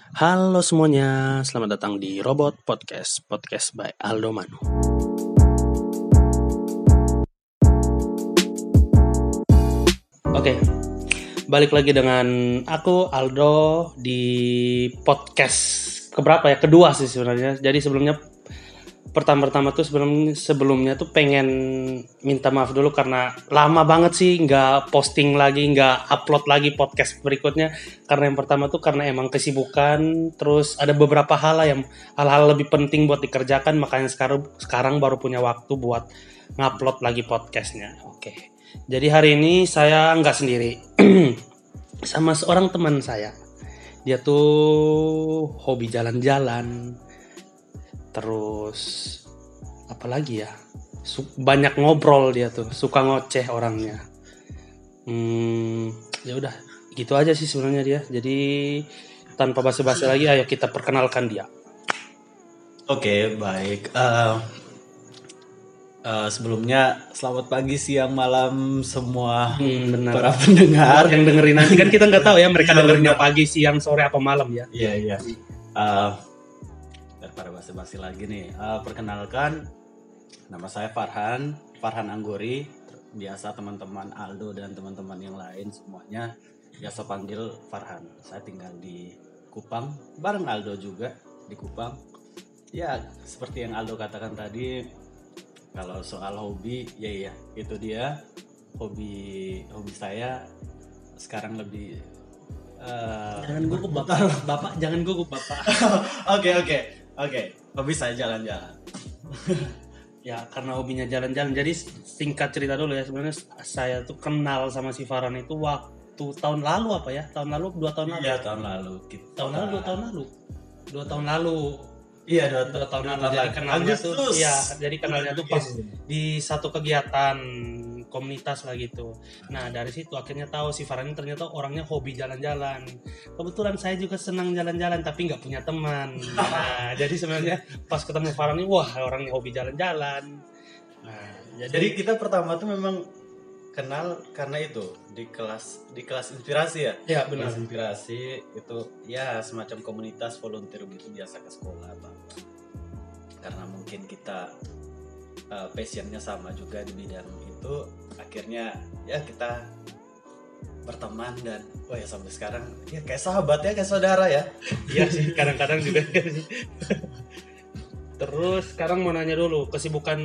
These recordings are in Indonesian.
Halo semuanya, selamat datang di Robot Podcast, podcast by Aldo Manu. Oke, balik lagi dengan aku Aldo di podcast keberapa ya? Kedua sih sebenarnya. Jadi sebelumnya pertama-tama tuh sebelum sebelumnya tuh pengen minta maaf dulu karena lama banget sih nggak posting lagi nggak upload lagi podcast berikutnya. Karena yang pertama tuh karena emang kesibukan terus ada beberapa hal lah yang hal-hal lebih penting buat dikerjakan. Makanya sekarang sekarang baru punya waktu buat ngupload lagi podcastnya. Oke. Jadi hari ini saya nggak sendiri. Sama seorang teman saya. Dia tuh hobi jalan-jalan terus apalagi ya? Banyak ngobrol dia tuh suka ngoceh orangnya. Hmm, ya udah gitu aja sih sebenarnya dia. Jadi tanpa basa-basi lagi ayo kita perkenalkan dia. Oke, baik. Eh, eh, sebelumnya selamat pagi, siang, malam semua hmm, benar. para pendengar. yang dengerin nanti kan kita nggak tahu ya mereka dengerinnya pagi siang sore apa malam ya. Iya, iya. Eh, daripada basa-basi lagi nih, eh, perkenalkan nama saya Farhan, Farhan Angguri. Biasa teman-teman Aldo dan teman-teman yang lain semuanya biasa panggil Farhan. Saya tinggal di Kupang, bareng Aldo juga di Kupang. Ya, seperti yang Aldo katakan tadi, kalau soal hobi, ya iya, itu dia hobi hobi saya sekarang lebih eh, jangan gugup bapak bapak jangan gugup bapak Oke oke oke. Hobi saya jalan-jalan. ya karena hobinya jalan-jalan jadi singkat cerita dulu ya sebenarnya saya tuh kenal sama si Farhan itu waktu tahun lalu apa ya tahun lalu dua tahun lalu Iya tahun lalu. Kita... tahun lalu dua tahun lalu dua tahun lalu Iya dua, dua tahun lalu tahun jadi kenalnya tuh Agustus. ya jadi kenalnya tuh pas Iya. di satu kegiatan komunitas lah gitu. Nah dari situ akhirnya tahu si Farhan ternyata orangnya hobi jalan-jalan. Kebetulan saya juga senang jalan-jalan tapi nggak punya teman. Nah jadi sebenarnya pas ketemu Farhan ini wah orangnya hobi jalan-jalan. Nah jadi, Jadi kita pertama tuh memang kenal karena itu di kelas di kelas inspirasi ya. ya benar. Kelas inspirasi itu ya semacam komunitas volunteer gitu biasa ke sekolah Bang. Karena mungkin kita uh, passionnya sama juga di bidang itu akhirnya ya kita berteman dan oh ya sampai sekarang ya kayak sahabat ya kayak saudara ya Iya sih, kadang-kadang juga. Terus sekarang mau nanya dulu, kesibukan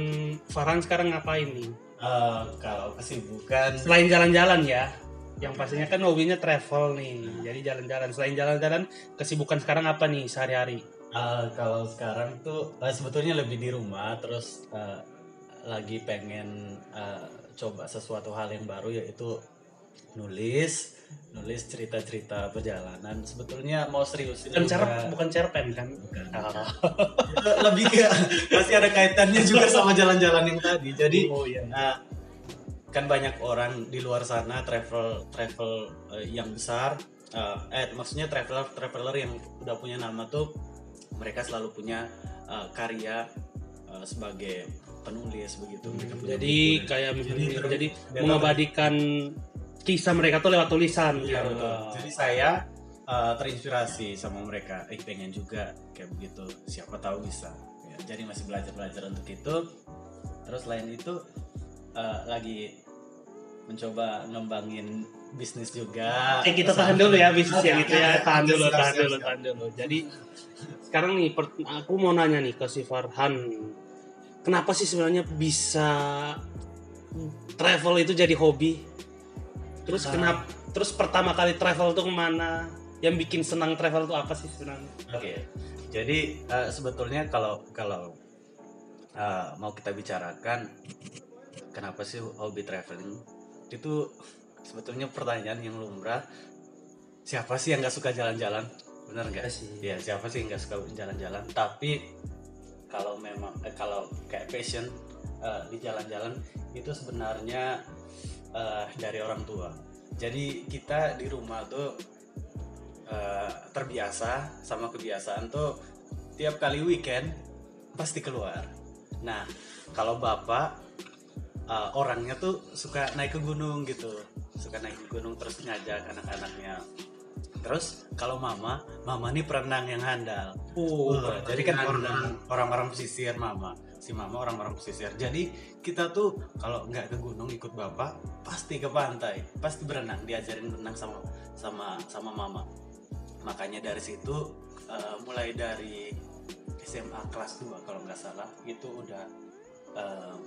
Farhan sekarang ngapain nih? Eh, kalau kesibukan Selain jalan-jalan ya, yang pastinya kan hobinya travel nih, jadi jalan-jalan. Selain jalan-jalan, kesibukan sekarang apa nih sehari-hari? Uh, kalau sekarang tuh uh, sebetulnya lebih di rumah terus uh, lagi pengen uh, coba sesuatu hal yang baru yaitu nulis nulis cerita-cerita perjalanan sebetulnya mau serius Bukan cerpen, bukan cerpen kan? Bukan. Oh, lebih ke masih ada kaitannya juga sama jalan-jalan yang tadi jadi oh iya. uh, kan banyak orang di luar sana travel travel uh, yang besar uh, eh maksudnya traveler traveler yang udah punya nama tuh mereka selalu punya uh, karya uh, sebagai penulis begitu mereka punya Jadi buku. kayak Jadi ter- jadi mengabadikan kisah mereka tuh lewat tulisan. Iya gitu. betul. Jadi saya uh, terinspirasi sama mereka. Eh pengen juga kayak begitu. Siapa tahu bisa. Ya, jadi masih belajar belajar untuk itu. Terus lain itu uh, lagi mencoba ngembangin bisnis juga. Eh kita tahan dulu ya bisnis yang itu ya. Tahan dulu, tahan dulu, tahan dulu. Jadi sekarang nih aku mau nanya nih ke si Farhan. Kenapa sih sebenarnya bisa travel itu jadi hobi? Terus Ah. kenapa? Terus pertama kali travel tuh ke mana? Yang bikin senang travel tuh apa sih sebenarnya? Oke. Jadi uh, sebetulnya kalau kalau uh, mau kita bicarakan kenapa sih hobi traveling itu sebetulnya pertanyaan yang lumrah. Siapa sih yang nggak suka jalan-jalan? Benar nggak? Iya sih. Iya, siapa sih yang nggak suka jalan-jalan? Tapi kalau memang eh, kalau kayak passion eh, di jalan-jalan itu sebenarnya eh, dari orang tua. Jadi kita di rumah tuh eh, terbiasa sama kebiasaan tuh tiap kali weekend pasti keluar. Nah, kalau bapak eh, orangnya tuh suka naik ke gunung gitu, suka naik ke gunung terus ngajak anak-anaknya terus kalau mama mama nih perenang yang handal. Oh, Uh, jadi kan orang orang-orang pesisir mama. Si mama orang-orang pesisir. Jadi kita tuh kalau nggak ke gunung ikut bapak pasti ke pantai. Pasti berenang diajarin berenang sama sama sama mama. Makanya dari situ eh, mulai dari SMA kelas 2 kalau nggak salah itu udah eh,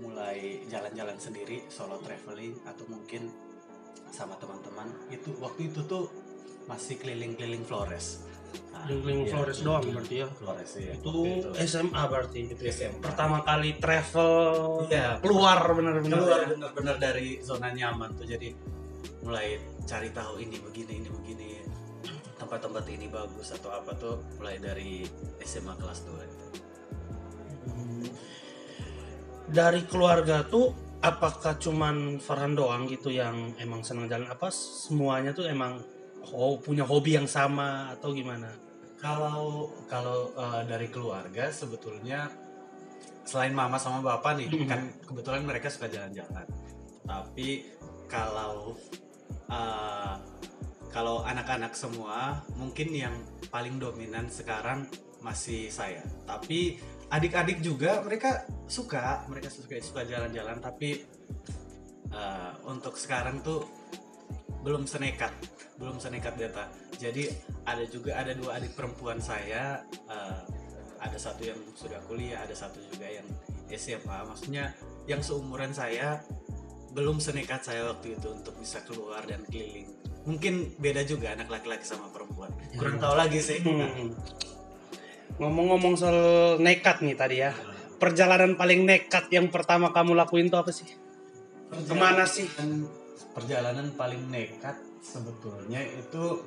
mulai jalan-jalan sendiri solo traveling atau mungkin sama teman-teman itu waktu itu tuh masih keliling-keliling Flores Nah, Keliling iya, Flores doang berarti ya. Flores ya Itu Waktu SMA berarti. itu SMA Pertama kali travel Iya. keluar benar-benar. keluar bener-bener dari zona nyaman tuh jadi mulai cari tahu ini begini ini begini tempat-tempat ini bagus atau apa tuh mulai dari SMA kelas 2 itu. Hmm. Dari keluarga tuh apakah cuman Farhan doang gitu yang emang senang jalan apa semuanya tuh emang oh, punya hobi yang sama atau gimana? Kalau kalau eh, dari keluarga sebetulnya selain mama sama bapak nih Mhm. kan kebetulan mereka suka jalan-jalan. Tapi kalau eh, kalau anak-anak semua mungkin yang paling dominan sekarang masih saya. Tapi adik-adik juga mereka suka mereka suka suka jalan-jalan tapi eh, untuk sekarang tuh belum senekat belum senekat data. Jadi ada juga ada dua adik perempuan saya eh, ada satu yang sudah kuliah ada satu juga yang SMA maksudnya yang seumuran saya belum senekat saya waktu itu untuk bisa keluar dan keliling. Mungkin beda juga anak laki-laki sama perempuan. Kurang tahu lagi sih. Hmm. Ngomong-ngomong soal nekat nih tadi ya. Perjalanan paling nekat yang pertama kamu lakuin tuh apa sih? Ke mana sih? Perjalanan paling nekat sebetulnya itu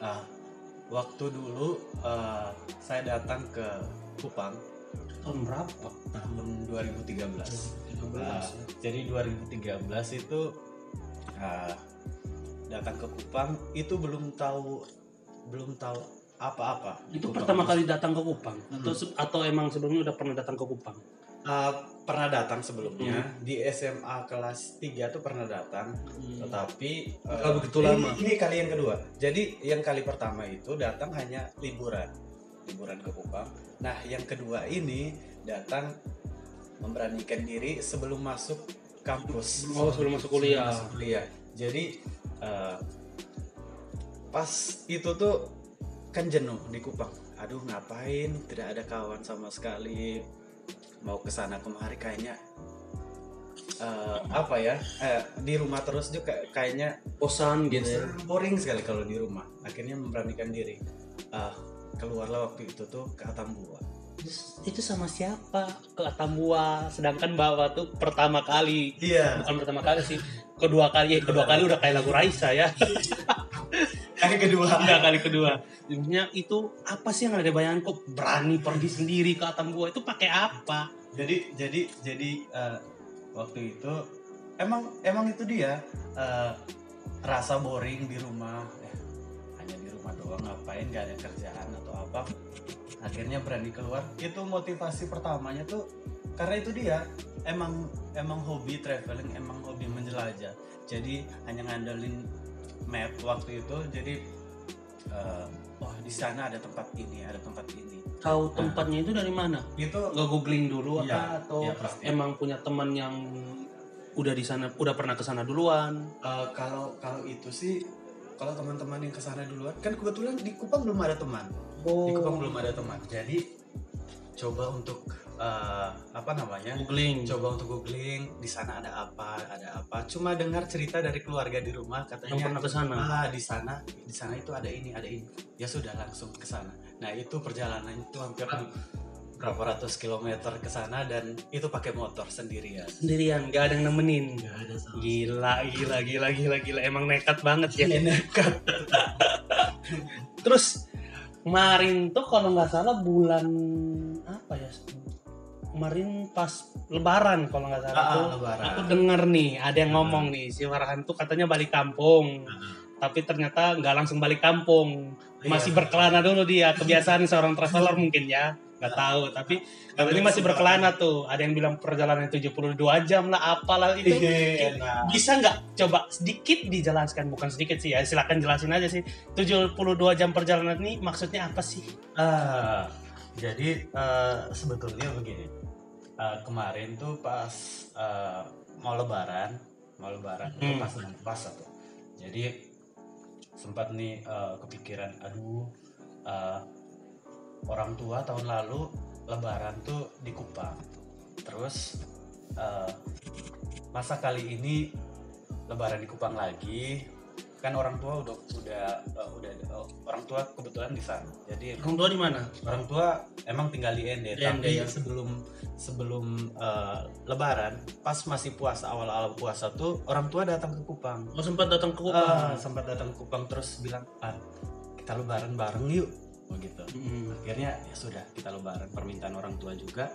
ah, waktu dulu ah, saya datang ke Kupang Tahun berapa? tahun 2013 13 Ah, ya. jadi 2013 itu ah, datang ke Kupang itu belum tahu belum tahu apa-apa Itu Kupang. pertama kali datang ke Kupang atau Hmm. se- atau emang sebelumnya udah pernah datang ke Kupang? Ah, pernah datang sebelumnya di SMA kelas 3 tuh pernah datang tetapi eh, Nggak begitu ini- lama. Ini, kali yang kedua. Jadi yang kali pertama itu datang hanya liburan, liburan ke Kupang. Nah yang kedua ini datang memberanikan diri sebelum masuk kampus. Oh, sebelum masuk kuliah. Sebelum masuk kuliah. Jadi eh, pas itu tuh kan jenuh di Kupang. Aduh ngapain? Tidak ada kawan sama sekali. Mau ke sana kemari kayaknya eh, apa ya? Eh, di rumah terus juga kayaknya Bosan gitu ya. boring sekali kalau di rumah akhirnya memberanikan diri Ah, keluarlah waktu itu tuh ke Atambua Terus, Itu sama siapa? Ke Atambua. Sedangkan Bapak tuh pertama kali. iya Bukan pertama kali sih. Kedua kali, kedua kali udah kayak lagu Raisa ya. kali kedua. Enggak kali kedua. Sebenarnya itu apa sih yang ada bayangan kok berani pergi sendiri ke Atambua itu pakai apa? jadi jadi jadi eh, waktu itu emang emang itu dia eh, rasa boring di rumah. Eh, hanya di rumah doang ngapain? Gak ada kerjaan atau apa. Akhirnya berani keluar. Itu motivasi pertamanya tuh karena itu dia emang emang hobi traveling emang hobi menjelajah. Jadi hanya ngandelin map waktu itu jadi eh, wah di sana ada tempat ini ada tempat ini Tahu tempatnya itu dari mana? itu Nggak googling dulu Iya, apa atau iya, pasti. emang punya teman yang udah di sana, udah pernah ke sana duluan? Eh, kalau kalau itu sih kalau teman-teman yang ke sana duluan kan kebetulan di Kupang belum ada teman Oh, di Kupang belum ada teman jadi coba untuk eh, apa namanya googling. coba untuk googling di sana ada apa ada apa cuma dengar cerita dari keluarga di rumah katanya Yang pernah ke sana. ah di sana di sana itu ada ini ada ini ya sudah langsung ke sana nah itu perjalanan itu hampir berapa ratus kilometer ke sana dan itu pakai motor sendirian Sendirian, nggak ada yang nemenin. nggak ada sama Gila, gila, gila, gila, gila. Emang nekat banget ya. sekali. nekat Terus kemarin tuh kalau nggak salah bulan apa ya? Kemarin pas Lebaran kalau nggak salah Ah, tuh. lebaran. Aku denger nih ada yang Ah. ngomong nih si Farhan tuh katanya balik kampung. Tapi ternyata nggak langsung balik kampung. Masih Iya. berkelana dulu dia. Kebiasaan seorang traveler mungkin ya. nggak tahu tapi katanya masih berkelana tuh ada yang bilang perjalanan 72 jam lah apalah itu Iya, nah. bisa nggak coba sedikit dijelaskan bukan sedikit sih ya silakan jelasin aja sih 72 jam perjalanan ini maksudnya apa sih Ah, jadi eh, sebetulnya begini. Eh, kemarin tuh pas eh, mau lebaran, mau lebaran itu Hmm. pas bulan puasa tuh. Jadi sempat nih eh, kepikiran, aduh eh, orang tua tahun lalu lebaran tuh di Kupang. Terus eh, masa kali ini lebaran di Kupang lagi kan orang tua udah udah eh, udah eh, orang tua kebetulan di sana. Jadi orang tua di mana? orang tua emang tinggal di Ende Di Ende, tapi ya. sebelum sebelum eh, lebaran pas masih puasa awal-awal puasa tuh orang tua datang ke Kupang. Oh sempat datang ke Kupang? Sempat datang ke Kupang terus bilang ah kita lebaran bareng yuk. Begitu Hmm. akhirnya ya sudah kita lebaran. Permintaan orang tua juga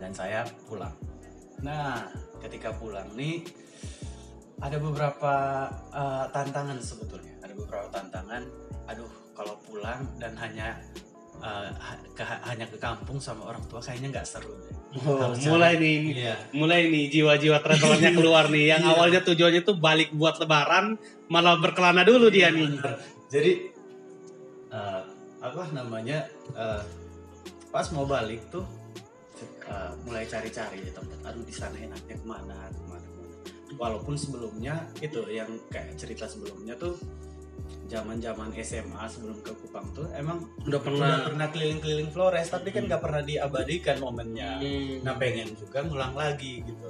dan saya pulang. Nah ketika pulang nih ada beberapa uh, tantangan sebetulnya. Ada beberapa tantangan. Aduh kalau pulang dan hanya uh, ke- hanya ke kampung sama orang tua kayaknya nggak seru deh. Oh, Harus mulai nih iya. mulai nih jiwa-jiwa travelernya keluar nih. Yang Iya. awalnya tujuannya tuh balik buat lebaran malah berkelana dulu dia Iya, nih. Bener. jadi uh, apa namanya uh, pas mau balik tuh uh, mulai cari-cari di tempat. Aduh di sana enaknya ke mana walaupun sebelumnya itu yang kayak cerita sebelumnya tuh zaman-zaman SMA sebelum ke Kupang tuh emang udah pernah udah pernah keliling-keliling Flores tapi kan nggak pernah diabadikan momennya Hmm. nah pengen juga ngulang lagi gitu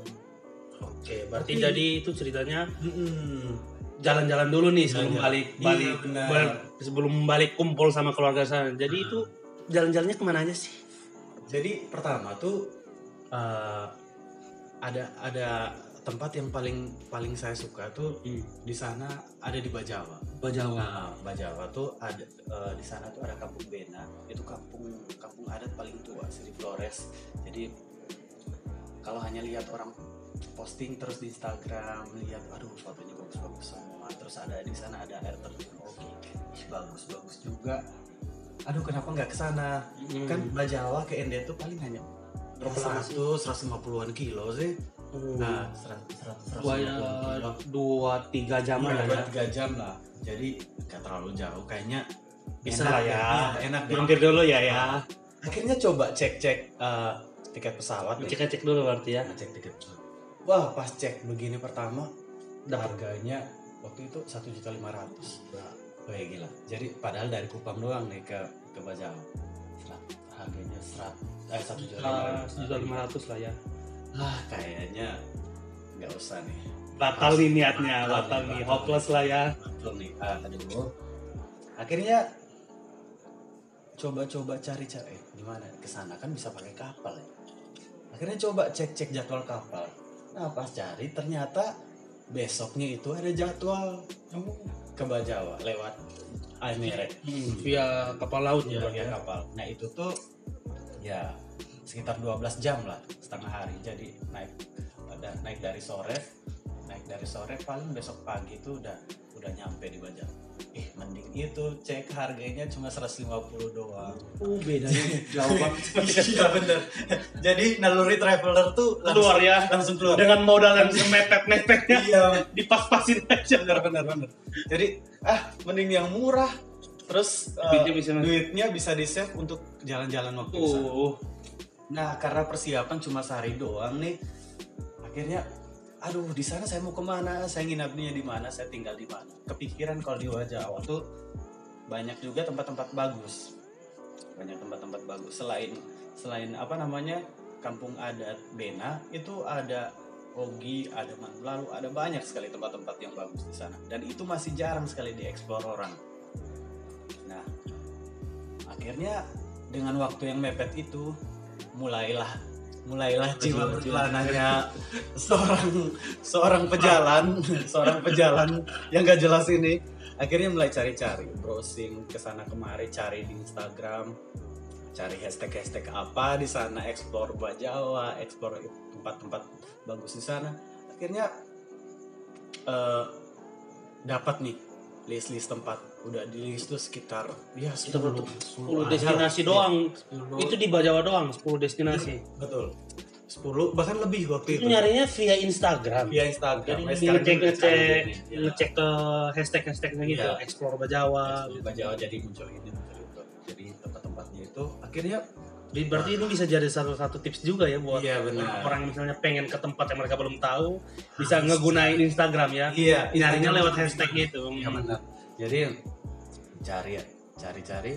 Oke, berarti Tapi- jadi itu ceritanya jalan-jalan dulu nih sebelum Jalan-jalan. balik Iya, balik benar. bal- sebelum balik kumpul sama keluarga sana. Jadi itu jalan-jalannya ke mana aja sih? Jadi pertama tuh eh, ada ada tempat yang paling paling saya suka tuh di sana ada di Bajawa. Bajawa. Nah, Bajawa tuh ada eh, di sana tuh ada kampung Bena. Itu kampung kampung adat paling tua di Flores. Jadi kalau hanya lihat orang posting terus di Instagram lihat aduh fotonya bagus-bagus semua terus ada di sana ada air terjun oke ih bagus bagus juga aduh kenapa nggak ke sana Hmm. kan Bajawa ke Ende tuh paling hanya berapa lama sih? 150-an kilo sih. Oh. Nah, 100 dua, 150 kilo. dua tiga jam lah dua, ya. tiga jam lah. Jadi nggak terlalu jauh kayaknya Bisa enak lah ya. Iya, enak deh. Mampir dulu ya ya. Akhirnya coba cek-cek eh, tiket pesawat nih. Cek-cek dulu berarti ya. Cek tiket pesawat. Wah, pas cek begini pertama harganya waktu itu satu juta lima ratus. Wah, gila. Jadi padahal dari Kupang doang nih ke ke. Serat- Harganya serat eh satu juta lima ratus lah ya. Ah, kayaknya nggak usah nih. Batal nih niatnya, Batal batal nih, batal. hopeless lah ya. Betul nih. Ah, aduh. Akhirnya coba-coba cari-cari eh, gimana ke sana kan bisa pakai kapal ya. Akhirnya coba cek-cek jadwal kapal. Nah, pas cari ternyata besoknya itu ada jadwal ke Bajawa lewat Aimere. Hmm, via kapal laut ya. ya kapal. Nah itu tuh ya sekitar 12 jam lah setengah hari. Jadi naik ada naik dari sore, naik dari sore paling besok pagi itu udah udah nyampe di Bajawa. Eh mending itu cek harganya cuma 150 doang. Oh, bedanya jauh banget. Iya bener. Jadi naluri traveler tuh Keluar langsung, ya. langsung keluar. Dengan modal yang semepet-mepetnya Iya dipas-pasin aja. bener bener bener. Jadi ah mending yang murah. Terus eh, Duitnya bisa duitnya bisa di save untuk jalan-jalan waktu di sana. Oh, Nah, karena persiapan cuma sehari doang nih, akhirnya, aduh, di sana saya mau ke mana? Saya nginapnya di mana? Saya tinggal di mana? Kepikiran kalau di Jawa tuh banyak juga tempat-tempat bagus, banyak tempat-tempat bagus. Selain selain apa namanya kampung adat Bena itu ada Ogi, ada Manulalu, ada banyak sekali tempat-tempat yang bagus di sana. Dan itu masih jarang sekali dieksplor orang. Nah, akhirnya dengan waktu yang mepet itu mulailah mulailah jiwa berkelananya seorang seorang pejalan seorang pejalan yang gak jelas ini akhirnya mulai cari-cari. Browsing ke sana kemari cari di Instagram cari hashtag-hashtag apa di sana explore Bajawa explore tempat-tempat bagus di sana. Akhirnya eh, dapat nih list list tempat udah di list tuh sekitar ya Kita 10 butuh 10 10 destinasi aja. doang. Iya, 10. Itu di Jawa doang 10 destinasi. betul 10 bahkan lebih waktu Itu itu nyarinya via Instagram. via Instagram Jadi ngecek ngecek. Ya. ngecek ke hashtag hashtagnya gitu, Iya. explore Bajawa. Explore Jawa jadi muncul ini muncul itu jadi tempat-tempatnya itu akhirnya berarti itu bisa jadi satu satu tips juga ya buat Iya, benar. orang misalnya pengen ke tempat yang mereka belum tahu bisa ngegunain Instagram ya. iya Nyarinya Instagram lewat hashtag gitu. Iya benar. Jadi cari ya, cari-cari.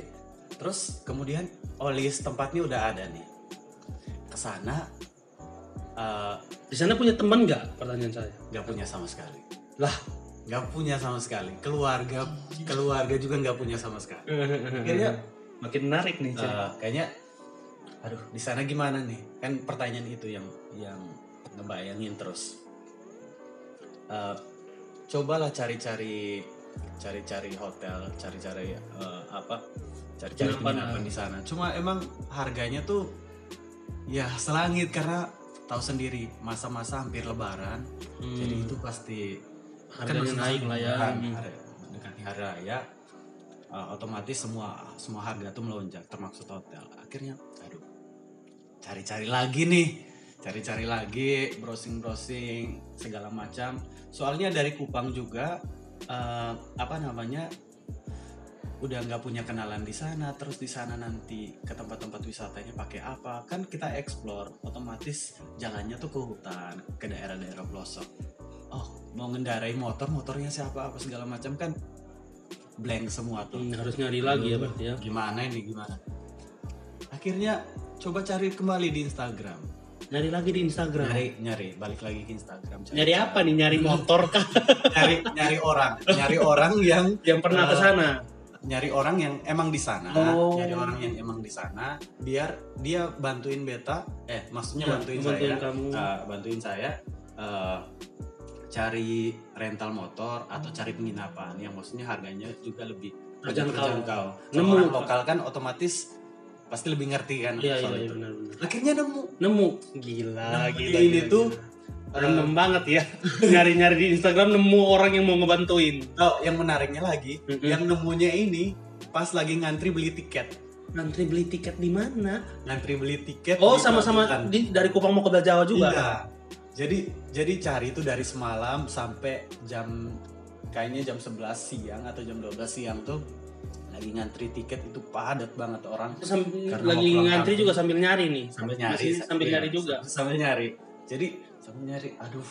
Terus kemudian oh list tempatnya udah ada nih. Ke sana eh, Di sana punya teman nggak? Pertanyaan saya. nggak punya sama sekali. Lah. Nggak punya sama sekali. Keluarga keluarga juga nggak punya sama sekali. Akhirnya makin menarik nih. Eh, kayaknya, aduh di sana gimana nih? Kan pertanyaan itu yang yang ngebayangin terus. Eh, cobalah cari-cari cari-cari hotel, cari-cari eh, apa? Cari-cari Penginapan, ah. di sana. Cuma emang harganya tuh ya selangit karena tahu sendiri masa-masa hampir lebaran. Hmm. Jadi itu pasti harganya masih naik lah ya. lebaran, Hmm. hari- mendekati hari raya uh, otomatis semua semua harga tuh melonjak termasuk hotel. Akhirnya aduh. Cari-cari lagi nih. Cari-cari lagi, browsing-browsing segala macam. Soalnya dari Kupang juga uh, apa namanya? udah nggak punya kenalan di sana terus di sana nanti ke tempat-tempat wisatanya pakai apa kan kita explore otomatis jalannya tuh ke hutan ke daerah-daerah pelosok oh mau ngendarai motor motornya siapa apa segala macam kan blank semua tuh Hmm, harus nyari lagi ya berarti ya. gimana ini gimana akhirnya coba cari kembali di Instagram Nyari lagi di Instagram. nyari nyari balik lagi ke Instagram cari, Nyari apa nih? Nyari motor kah? nyari nyari orang nyari orang yang yang pernah ke Eh, sana. nyari orang yang emang di sana, Oh. nyari orang yang emang di sana, biar dia bantuin beta, eh maksudnya Ya, bantuin, bantuin saya, kamu. eh, bantuin saya eh, cari rental motor atau cari penginapan yang maksudnya harganya juga lebih Terjangkau. Nemu. orang lokal kan otomatis pasti lebih ngerti kan Iya iya soal iya itu. benar-benar. Akhirnya nemu. Nemu. Gila, Nah, gila. ini gila, tuh, gila. random banget ya. Nyari-nyari di Instagram nemu orang yang mau ngebantuin. Oh, yang menariknya lagi, Mm-mm. yang nemunya ini pas lagi ngantri beli tiket. Ngantri beli tiket di mana? Ngantri beli tiket. Oh, sama-sama di, dari Kupang mau ke Jawa juga. Iya. Jadi jadi cari itu dari semalam sampai jam kayaknya jam 11 siang atau jam 12 siang tuh lagi ngantri tiket itu padat banget orang. Sambil, lagi ngantri kampung. juga sambil nyari nih. sambil nyari Masih sambil iya, nyari. juga. sambil nyari. Jadi sambil nyari aduh.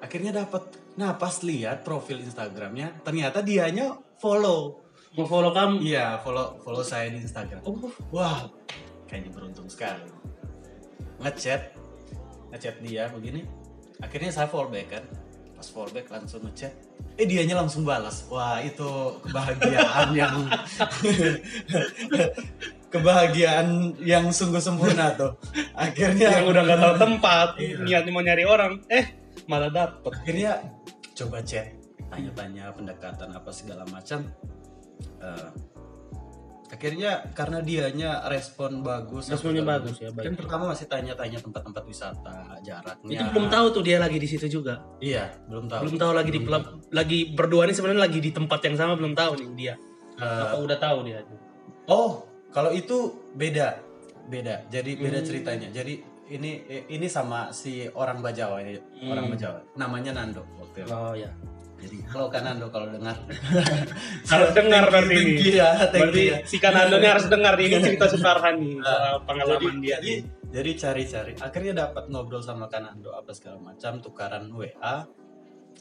Akhirnya dapat nah pas lihat profil Instagramnya ternyata dianya follow. Mau follow kamu. iya follow follow saya di Instagram. Oh, wah kayaknya beruntung sekali. Ngechat. Ngechat dia begini. Akhirnya saya fallback kan pas fallback langsung ngechat eh dianya langsung balas wah itu kebahagiaan yang kebahagiaan yang sungguh sempurna tuh akhirnya yang udah nggak tahu tempat, Iya. niatnya mau nyari orang, eh malah dapet. akhirnya coba chat tanya-tanya pendekatan apa segala macam Eh, akhirnya karena dianya respon bagus Responnya bagus ya, baik. kan pertama masih tanya-tanya tempat-tempat wisata jaraknya Itu belum tahu tuh dia lagi di situ juga. iya belum tahu Belum tahu lagi di pelab- lagi berdua nih sebenarnya lagi di tempat yang sama belum tahu nih dia. Eh, Apa udah tahu dia? oh kalau itu beda beda jadi beda Hmm. ceritanya jadi ini ini sama si orang Bajawa ini Hmm. orang Bajawa namanya Nando waktu itu Oh ya. Jadi halo kan Nando kalau dengar Harus dengar berarti ini. ya Berarti ya. si Kanando ini harus dengar ini cerita si Farhan nih soal jadi, pengalaman dia. jadi, jadi cari-cari akhirnya dapat ngobrol sama Kanando apa segala macam tukaran WA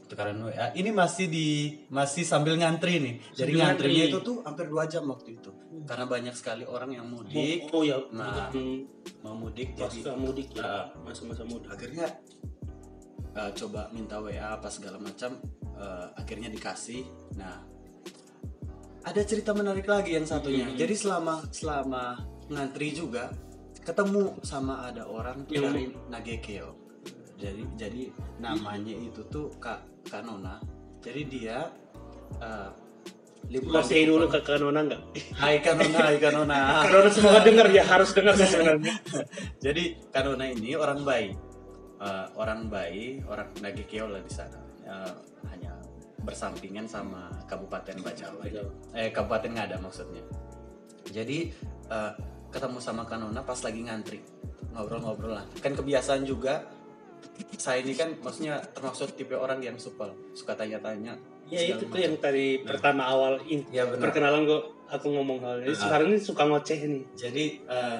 tukaran WA ini masih di masih sambil ngantri nih jadi Sambil ngantrinya ngantri. itu tuh hampir dua jam waktu itu karena banyak sekali orang yang mudik Oh, oh ya, Nah, hmm, mau mudik jadi masa mudik ya, Ah. masa-masa mudik. akhirnya uh, coba minta WA apa segala macam uh, akhirnya dikasih. Nah ada cerita menarik lagi yang satunya. Hmm. jadi selama selama ngantri juga ketemu sama ada orang tuh Yang- dari Nagekeo. Jadi jadi namanya itu tuh Kak Kanona. Jadi dia uh, liburan Masih dulu ke Kanona enggak? Hai Kanona Hai Kanona. Kanona semoga dengar ya, harus dengar sebenarnya. Jadi Kanona ini orang baik, Eh, orang baik, orang Nagekeo lah di sana. Eh, hanya bersampingan sama Kabupaten Bajawa ini. eh Kabupaten Ngada maksudnya jadi eh, ketemu sama Kanona pas lagi ngantri ngobrol-ngobrol lah kan kebiasaan juga saya ini kan maksudnya termasuk tipe orang yang supel suka tanya-tanya Ya itu tuh yang tadi pertama awal in, ya benar perkenalan gua aku ngomong hal ini. Ah. Sekarang ini suka ngoceh nih. jadi eh,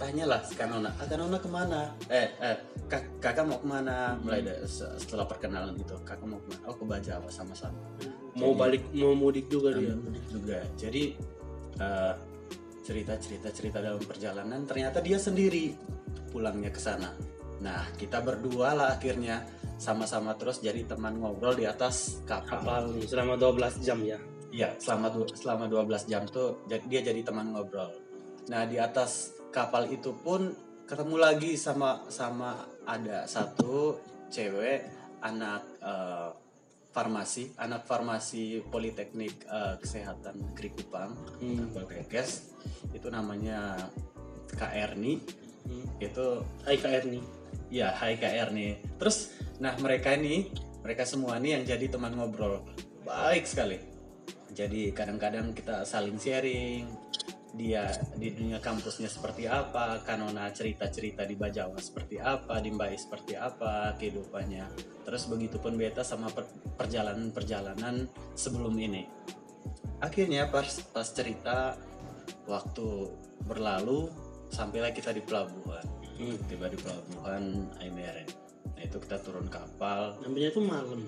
tanyalah si Kanona ah, Kanona ke mana eh, eh kak- kakak mau ke mana mulai dari se- setelah perkenalan gitu kakak mau ke mana oh ke Bajawa sama-sama Mau balik mau mudik juga dia. Mudik juga. Jadi eh, cerita-cerita-cerita dalam perjalanan ternyata dia sendiri pulangnya ke sana. Nah, kita berdua lah akhirnya sama-sama terus jadi teman ngobrol di atas kapal. Kapal selama 12 jam ya. Iya, selama selama 12 jam tuh dia jadi teman ngobrol. Nah, di atas kapal itu pun ketemu lagi sama sama ada satu cewek anak eh, farmasi, anak farmasi Politeknik eh, Kesehatan Negeri Kupang, Hmm. Itu namanya Kak Erni. Hmm. Itu Hai Kak Erni. ya Hai Kak Erni. Terus nah mereka ini, mereka semua nih yang jadi teman ngobrol. Baik sekali. Jadi kadang-kadang kita saling sharing. Dia di dunia kampusnya seperti apa, Kanona cerita-cerita di Bajawa seperti apa, di Mbai seperti apa kehidupannya. Terus begitu pun beta sama per- perjalanan-perjalanan sebelum ini. Akhirnya pas pas cerita waktu berlalu sampailah kita di pelabuhan Hmm. tiba di pelabuhan Aimeren. Nah itu kita turun kapal. Nyampe tuh malam.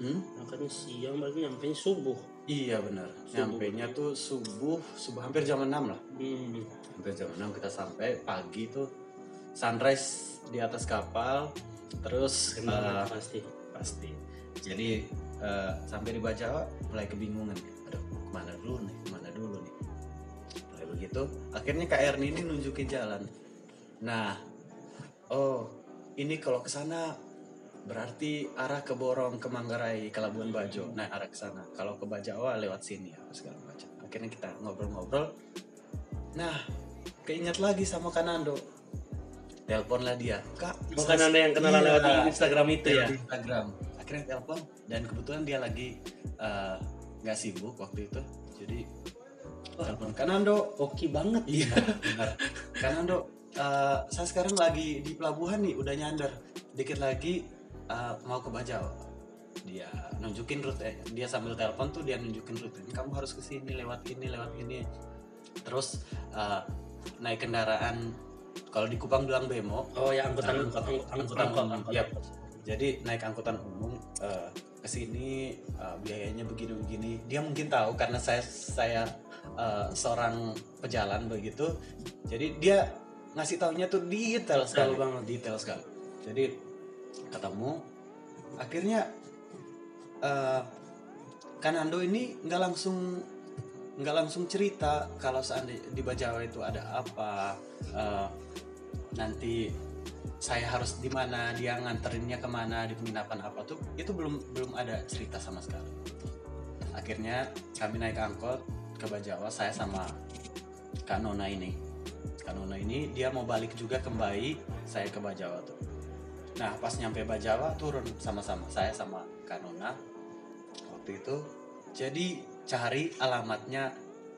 Hmm? Makanya siang berarti nyampe subuh. Iya benar. Subuh. Nyampe nya tuh subuh, subuh hampir jam 6 lah. Hmm. Hampir jam 6 kita sampai pagi tuh sunrise di atas kapal. Terus Gimana eh, pasti. pasti. Jadi eh, sampai di Bajawa mulai kebingungan. Aduh ke mana dulu nih? Ke mana dulu nih? Mulai begitu. Akhirnya Kak Erni ini nunjukin jalan. Nah, oh ini kalau ke sana berarti arah ke Borong, ke Manggarai, ke Labuan Bajo. Nah arah ke sana. Kalau ke Bajawa lewat sini apa segala macam. Akhirnya kita ngobrol-ngobrol. Nah, keinget lagi sama Kanando. Teleponlah dia, Kak. Bukan anda yang kenalan Iya. lewat di Instagram itu ya. Di Instagram akhirnya telepon dan kebetulan dia lagi eh, nggak sibuk waktu itu jadi telepon Kanando Oke banget. iya benar Kanando eh, saya sekarang lagi di pelabuhan nih udah nyandar dikit lagi eh, mau ke Bajawa dia nunjukin rute dia sambil telepon tuh dia nunjukin rute ini kamu harus ke sini lewat ini lewat ini. Terus eh, naik kendaraan kalau di Kupang bilang bemo. Oh ya angkutan Angkot- angkutan angkutan angkot, umum, angkot. iya. jadi naik angkutan umum eh, ke sini eh, biayanya begini-begini. Dia mungkin tahu karena saya saya eh, seorang pejalan begitu. Jadi dia ngasih taunya tuh detail sekali. Banget. detail sekali. Jadi ketemu. Akhirnya eh Kanando ini nggak langsung nggak langsung cerita kalau seandainya di Bajawa itu ada apa eh, nanti saya harus di mana dia nganterinnya ke mana di penginapan apa tuh itu belum belum ada cerita sama sekali. Akhirnya kami naik angkot ke Bajawa saya sama Kak Nona ini. Kak Nona ini dia mau balik juga kembali saya ke Bajawa tuh nah pas nyampe Bajawa turun sama-sama saya sama Kak Nona waktu itu jadi cari alamatnya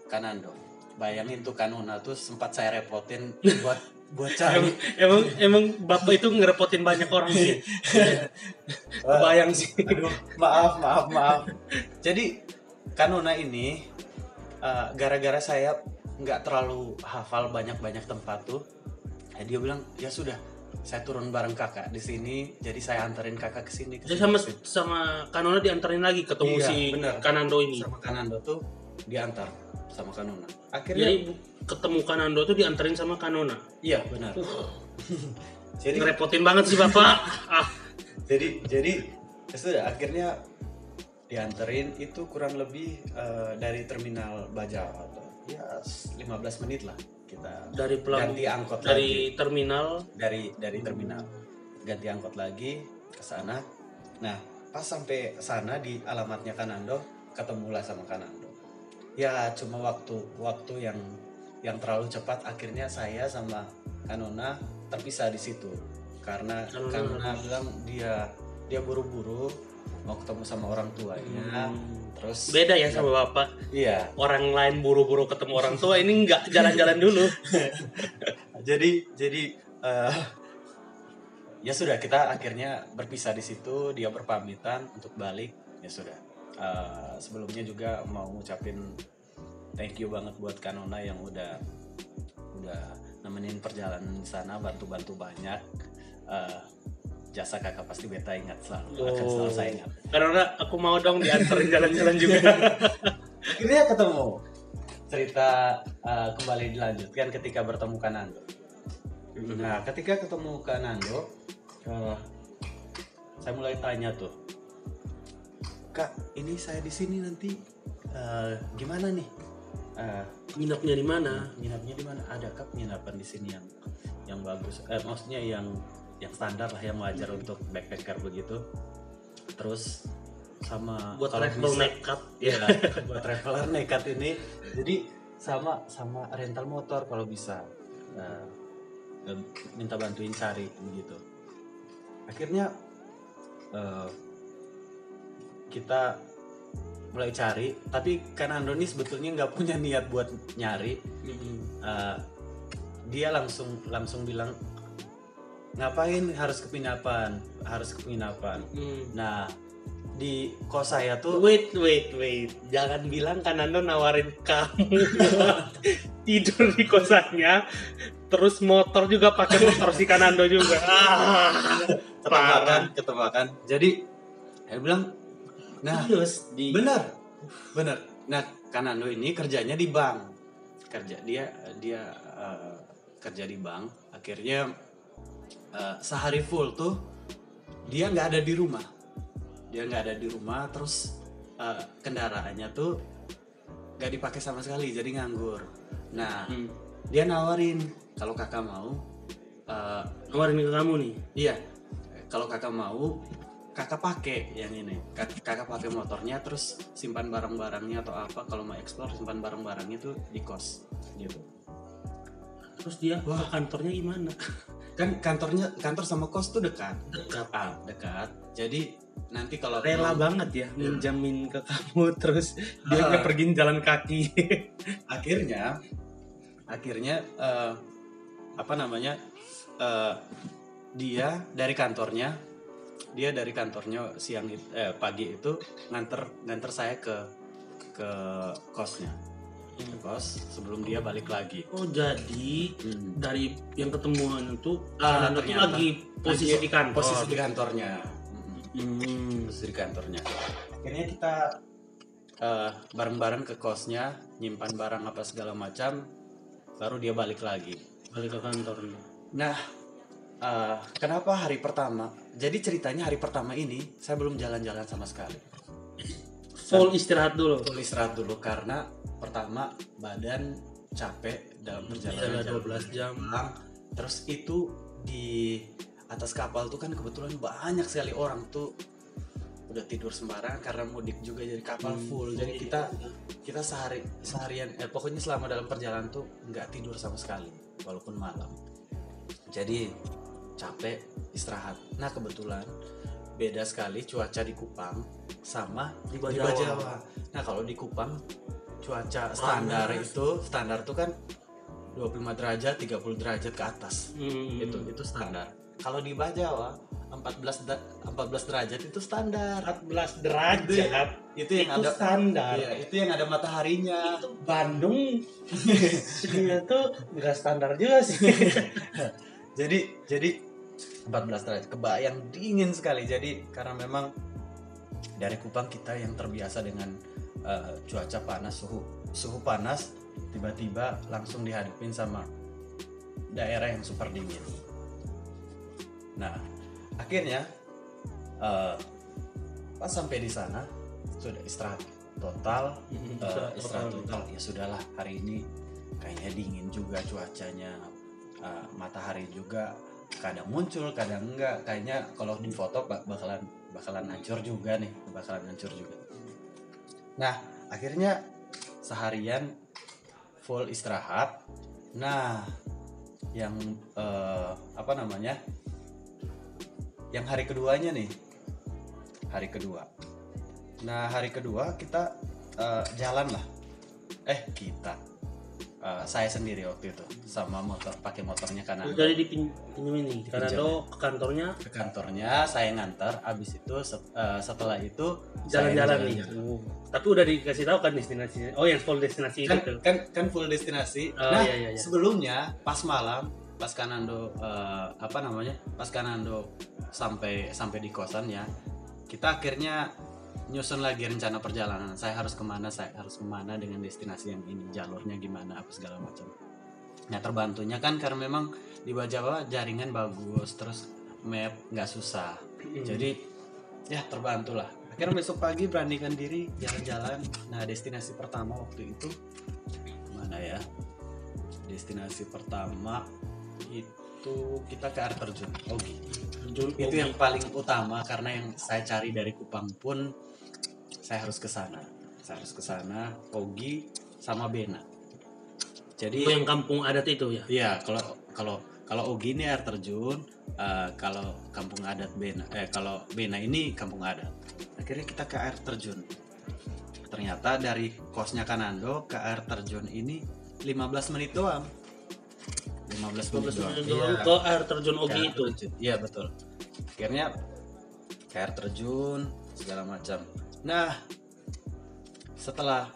Kanando bayangin tuh Kanona tuh sempat saya repotin buat buat cari Emang, emang emang bapak itu ngerepotin banyak orang sih. Bayang sih. Aduh, maaf, maaf, maaf. Jadi Kanona ini eh, gara-gara saya nggak terlalu hafal banyak-banyak tempat tuh, ya dia bilang ya sudah, saya turun bareng kakak di sini, jadi saya anterin kakak ke sini. Jadi sama ke sini. sama Kanona diantarin lagi ketemu Iya, si bener. Kanando ini. sama Kanando tuh diantar sama Kanona. Akhirnya Jadi ketemu Kanando tuh dianterin sama Kanona. iya benar. Jadi Ngerepotin banget sih bapak. ah, jadi jadi ya sudah akhirnya dianterin itu kurang lebih eh, dari terminal Bajawa. Ya 15 menit lah kita dari pelang ganti angkot lagi. dari terminal. dari dari terminal. Ganti angkot lagi ke sana. Nah pas sampai sana di alamatnya Kanando ketemulah sama Kanando. Ya cuma waktu waktu yang yang terlalu cepat akhirnya saya sama Kanona terpisah di situ. Karena Kanona bilang dia dia buru-buru mau ketemu sama orang tuanya Hmm. terus Beda ya sama bapak. iya Orang lain buru-buru ketemu orang tua, ini nggak jalan-jalan dulu. jadi jadi eh, ya sudah kita akhirnya berpisah di situ dia berpamitan untuk balik ya sudah Eh, sebelumnya juga mau ngucapin thank you banget buat Kanona yang udah udah nemenin perjalanan di sana bantu-bantu banyak Eh, jasa kakak pasti beta ingat selalu akan Oh. selalu saya ingat Karena aku mau dong diantarin jalan-jalan juga. akhirnya ketemu cerita eh, kembali dilanjutkan ketika bertemu Kanando Nah, ketika ketemu Kak Nando, eh, saya mulai tanya tuh, Kak, ini saya di sini nanti eh, gimana nih? Eh, Nginapnya di mana? nginapnya di mana? Ada kak penginapan di sini yang yang bagus? Eh, maksudnya yang yang standar lah, yang wajar untuk backpacker begitu. Terus sama Buat travel bisa- nekat. Iya, buat traveler nekat ini. Jadi sama sama rental motor kalau bisa Nah, minta bantuin cari begitu. Akhirnya eh, kita mulai cari, tapi kan Andoni sebetulnya nggak punya niat buat nyari. Eh, dia langsung langsung bilang ngapain harus ke penginapan, harus ke penginapan. Hmm. Nah di kos saya tuh Wait, wait, wait. Jangan bilang Kanando nawarin kamu tidur di kosannya. Terus motor juga pakai motor si Kanando juga. Ah, ketebakan ketebakan jadi saya bilang nah Terus di benar benar nah Kanando ini kerjanya di bank kerja dia dia eh, kerja di bank akhirnya eh, sehari full tuh dia nggak ada di rumah dia nggak ada di rumah terus eh, kendaraannya tuh nggak dipakai sama sekali jadi nganggur nah Hmm. dia nawarin kalau kakak mau eh, Nawarin ke kamu nih. Iya, kalau kakak mau, kakak pakai yang ini. Kak- Kakak pakai motornya, terus simpan barang-barangnya atau apa. Kalau mau explore, simpan barang-barangnya tuh di kos, gitu. Terus dia Wah. ke kantornya gimana? Kan kantornya, kantor sama kos tuh dekat. Dekat. Ah, dekat. Jadi nanti kalau Rela mau- banget ya minjamin ke kamu terus dia Ah. pergi jalan kaki. akhirnya, akhirnya eh, apa namanya? eh, dia dari kantornya, dia dari kantornya siang eh, pagi itu nganter nganter saya ke ke kosnya ke kos sebelum dia balik lagi Oh jadi dari yang ketemuan itu Ah, tuh ternyata. lagi posisi Lagi di kantor. posisi di kantornya Hmm. posisi di kantornya akhirnya kita eh, bareng-bareng ke kosnya nyimpan barang apa segala macam baru dia balik lagi balik ke kantor nih. nah eh, kenapa hari pertama jadi ceritanya hari pertama ini saya belum jalan-jalan sama sekali Full istirahat dulu. full istirahat dulu karena pertama badan capek dalam perjalanan Jalan 12 jam. pulang. terus itu di atas kapal tuh kan kebetulan banyak sekali orang tuh udah tidur sembarangan karena mudik juga jadi kapal Hmm. full jadi kita kita sehari seharian eh, pokoknya selama dalam perjalanan tuh nggak tidur sama sekali walaupun malam jadi capek istirahat nah kebetulan beda sekali cuaca di Kupang sama Di di Bajawa. Bajawa. Nah kalau di Kupang cuaca standar Panas. itu standar tuh kan 25 derajat 30 derajat ke atas Hmm. itu itu standar. Kalau di Bajawa 14 da- 14 derajat itu standar. 14 derajat Itu yang itu ada standar. Iya, itu yang ada mataharinya. Itu Bandung suhunya tuh nggak standar juga sih. Jadi jadi 14 derajat kebayang dingin sekali. Jadi karena memang dari Kupang kita yang terbiasa dengan eh, cuaca panas suhu suhu panas tiba-tiba langsung dihadapin sama daerah yang super dingin. Nah akhirnya eh, pas sampai di sana sudah istirahat total Eh, istirahat total ya sudahlah hari ini kayaknya dingin juga cuacanya Eh, matahari juga kadang muncul kadang enggak. Kayaknya kalau di foto bak- bakalan bakalan hancur juga nih bakalan hancur juga. Nah akhirnya seharian full istirahat. Nah yang eh, apa namanya? Yang hari keduanya nih. Hari kedua. Nah hari kedua kita eh, jalan lah. Eh kita Eh, saya sendiri waktu itu sama motor pakai motornya karena Jadi dipinjemin nih karena lo ke kantornya ke kantornya saya ngantar abis itu eh, setelah itu jalan-jalan nih. jalan-jalan. Oh. Tapi udah dikasih tahu kan destinasinya. Oh, yang full destinasi kan, itu. kan kan full destinasi Oh, nah iya, iya, iya. sebelumnya pas malam pas Kanando eh, apa namanya pas Kanando sampai sampai di kosannya kita akhirnya nyusun lagi rencana perjalanan. Saya harus ke mana saya harus ke mana dengan destinasi yang ini jalurnya gimana apa segala macam. Nah terbantunya kan karena memang di Jawa jaringan bagus terus map nggak susah. Hmm. jadi ya terbantu lah akhirnya besok pagi beranikan diri jalan-jalan. Nah destinasi pertama waktu itu mana ya? Destinasi pertama itu kita ke air terjun Ogi. Jun itu yang paling utama karena yang saya cari dari Kupang pun saya harus ke sana saya harus ke sana Ogi sama Bena jadi Oh, yang kampung adat itu ya. Iya, kalau kalau kalau Ogi ini air terjun, eh, kalau kampung adat Bena, eh kalau Bena ini kampung adat. Akhirnya kita ke air terjun. Ternyata dari kosnya Kanando ke air terjun ini 15 menit doang. 15 menit 15 doang. menit Iya, doang ke air terjun Ogi air itu. Iya betul. Akhirnya ke air terjun segala macam. Nah, setelah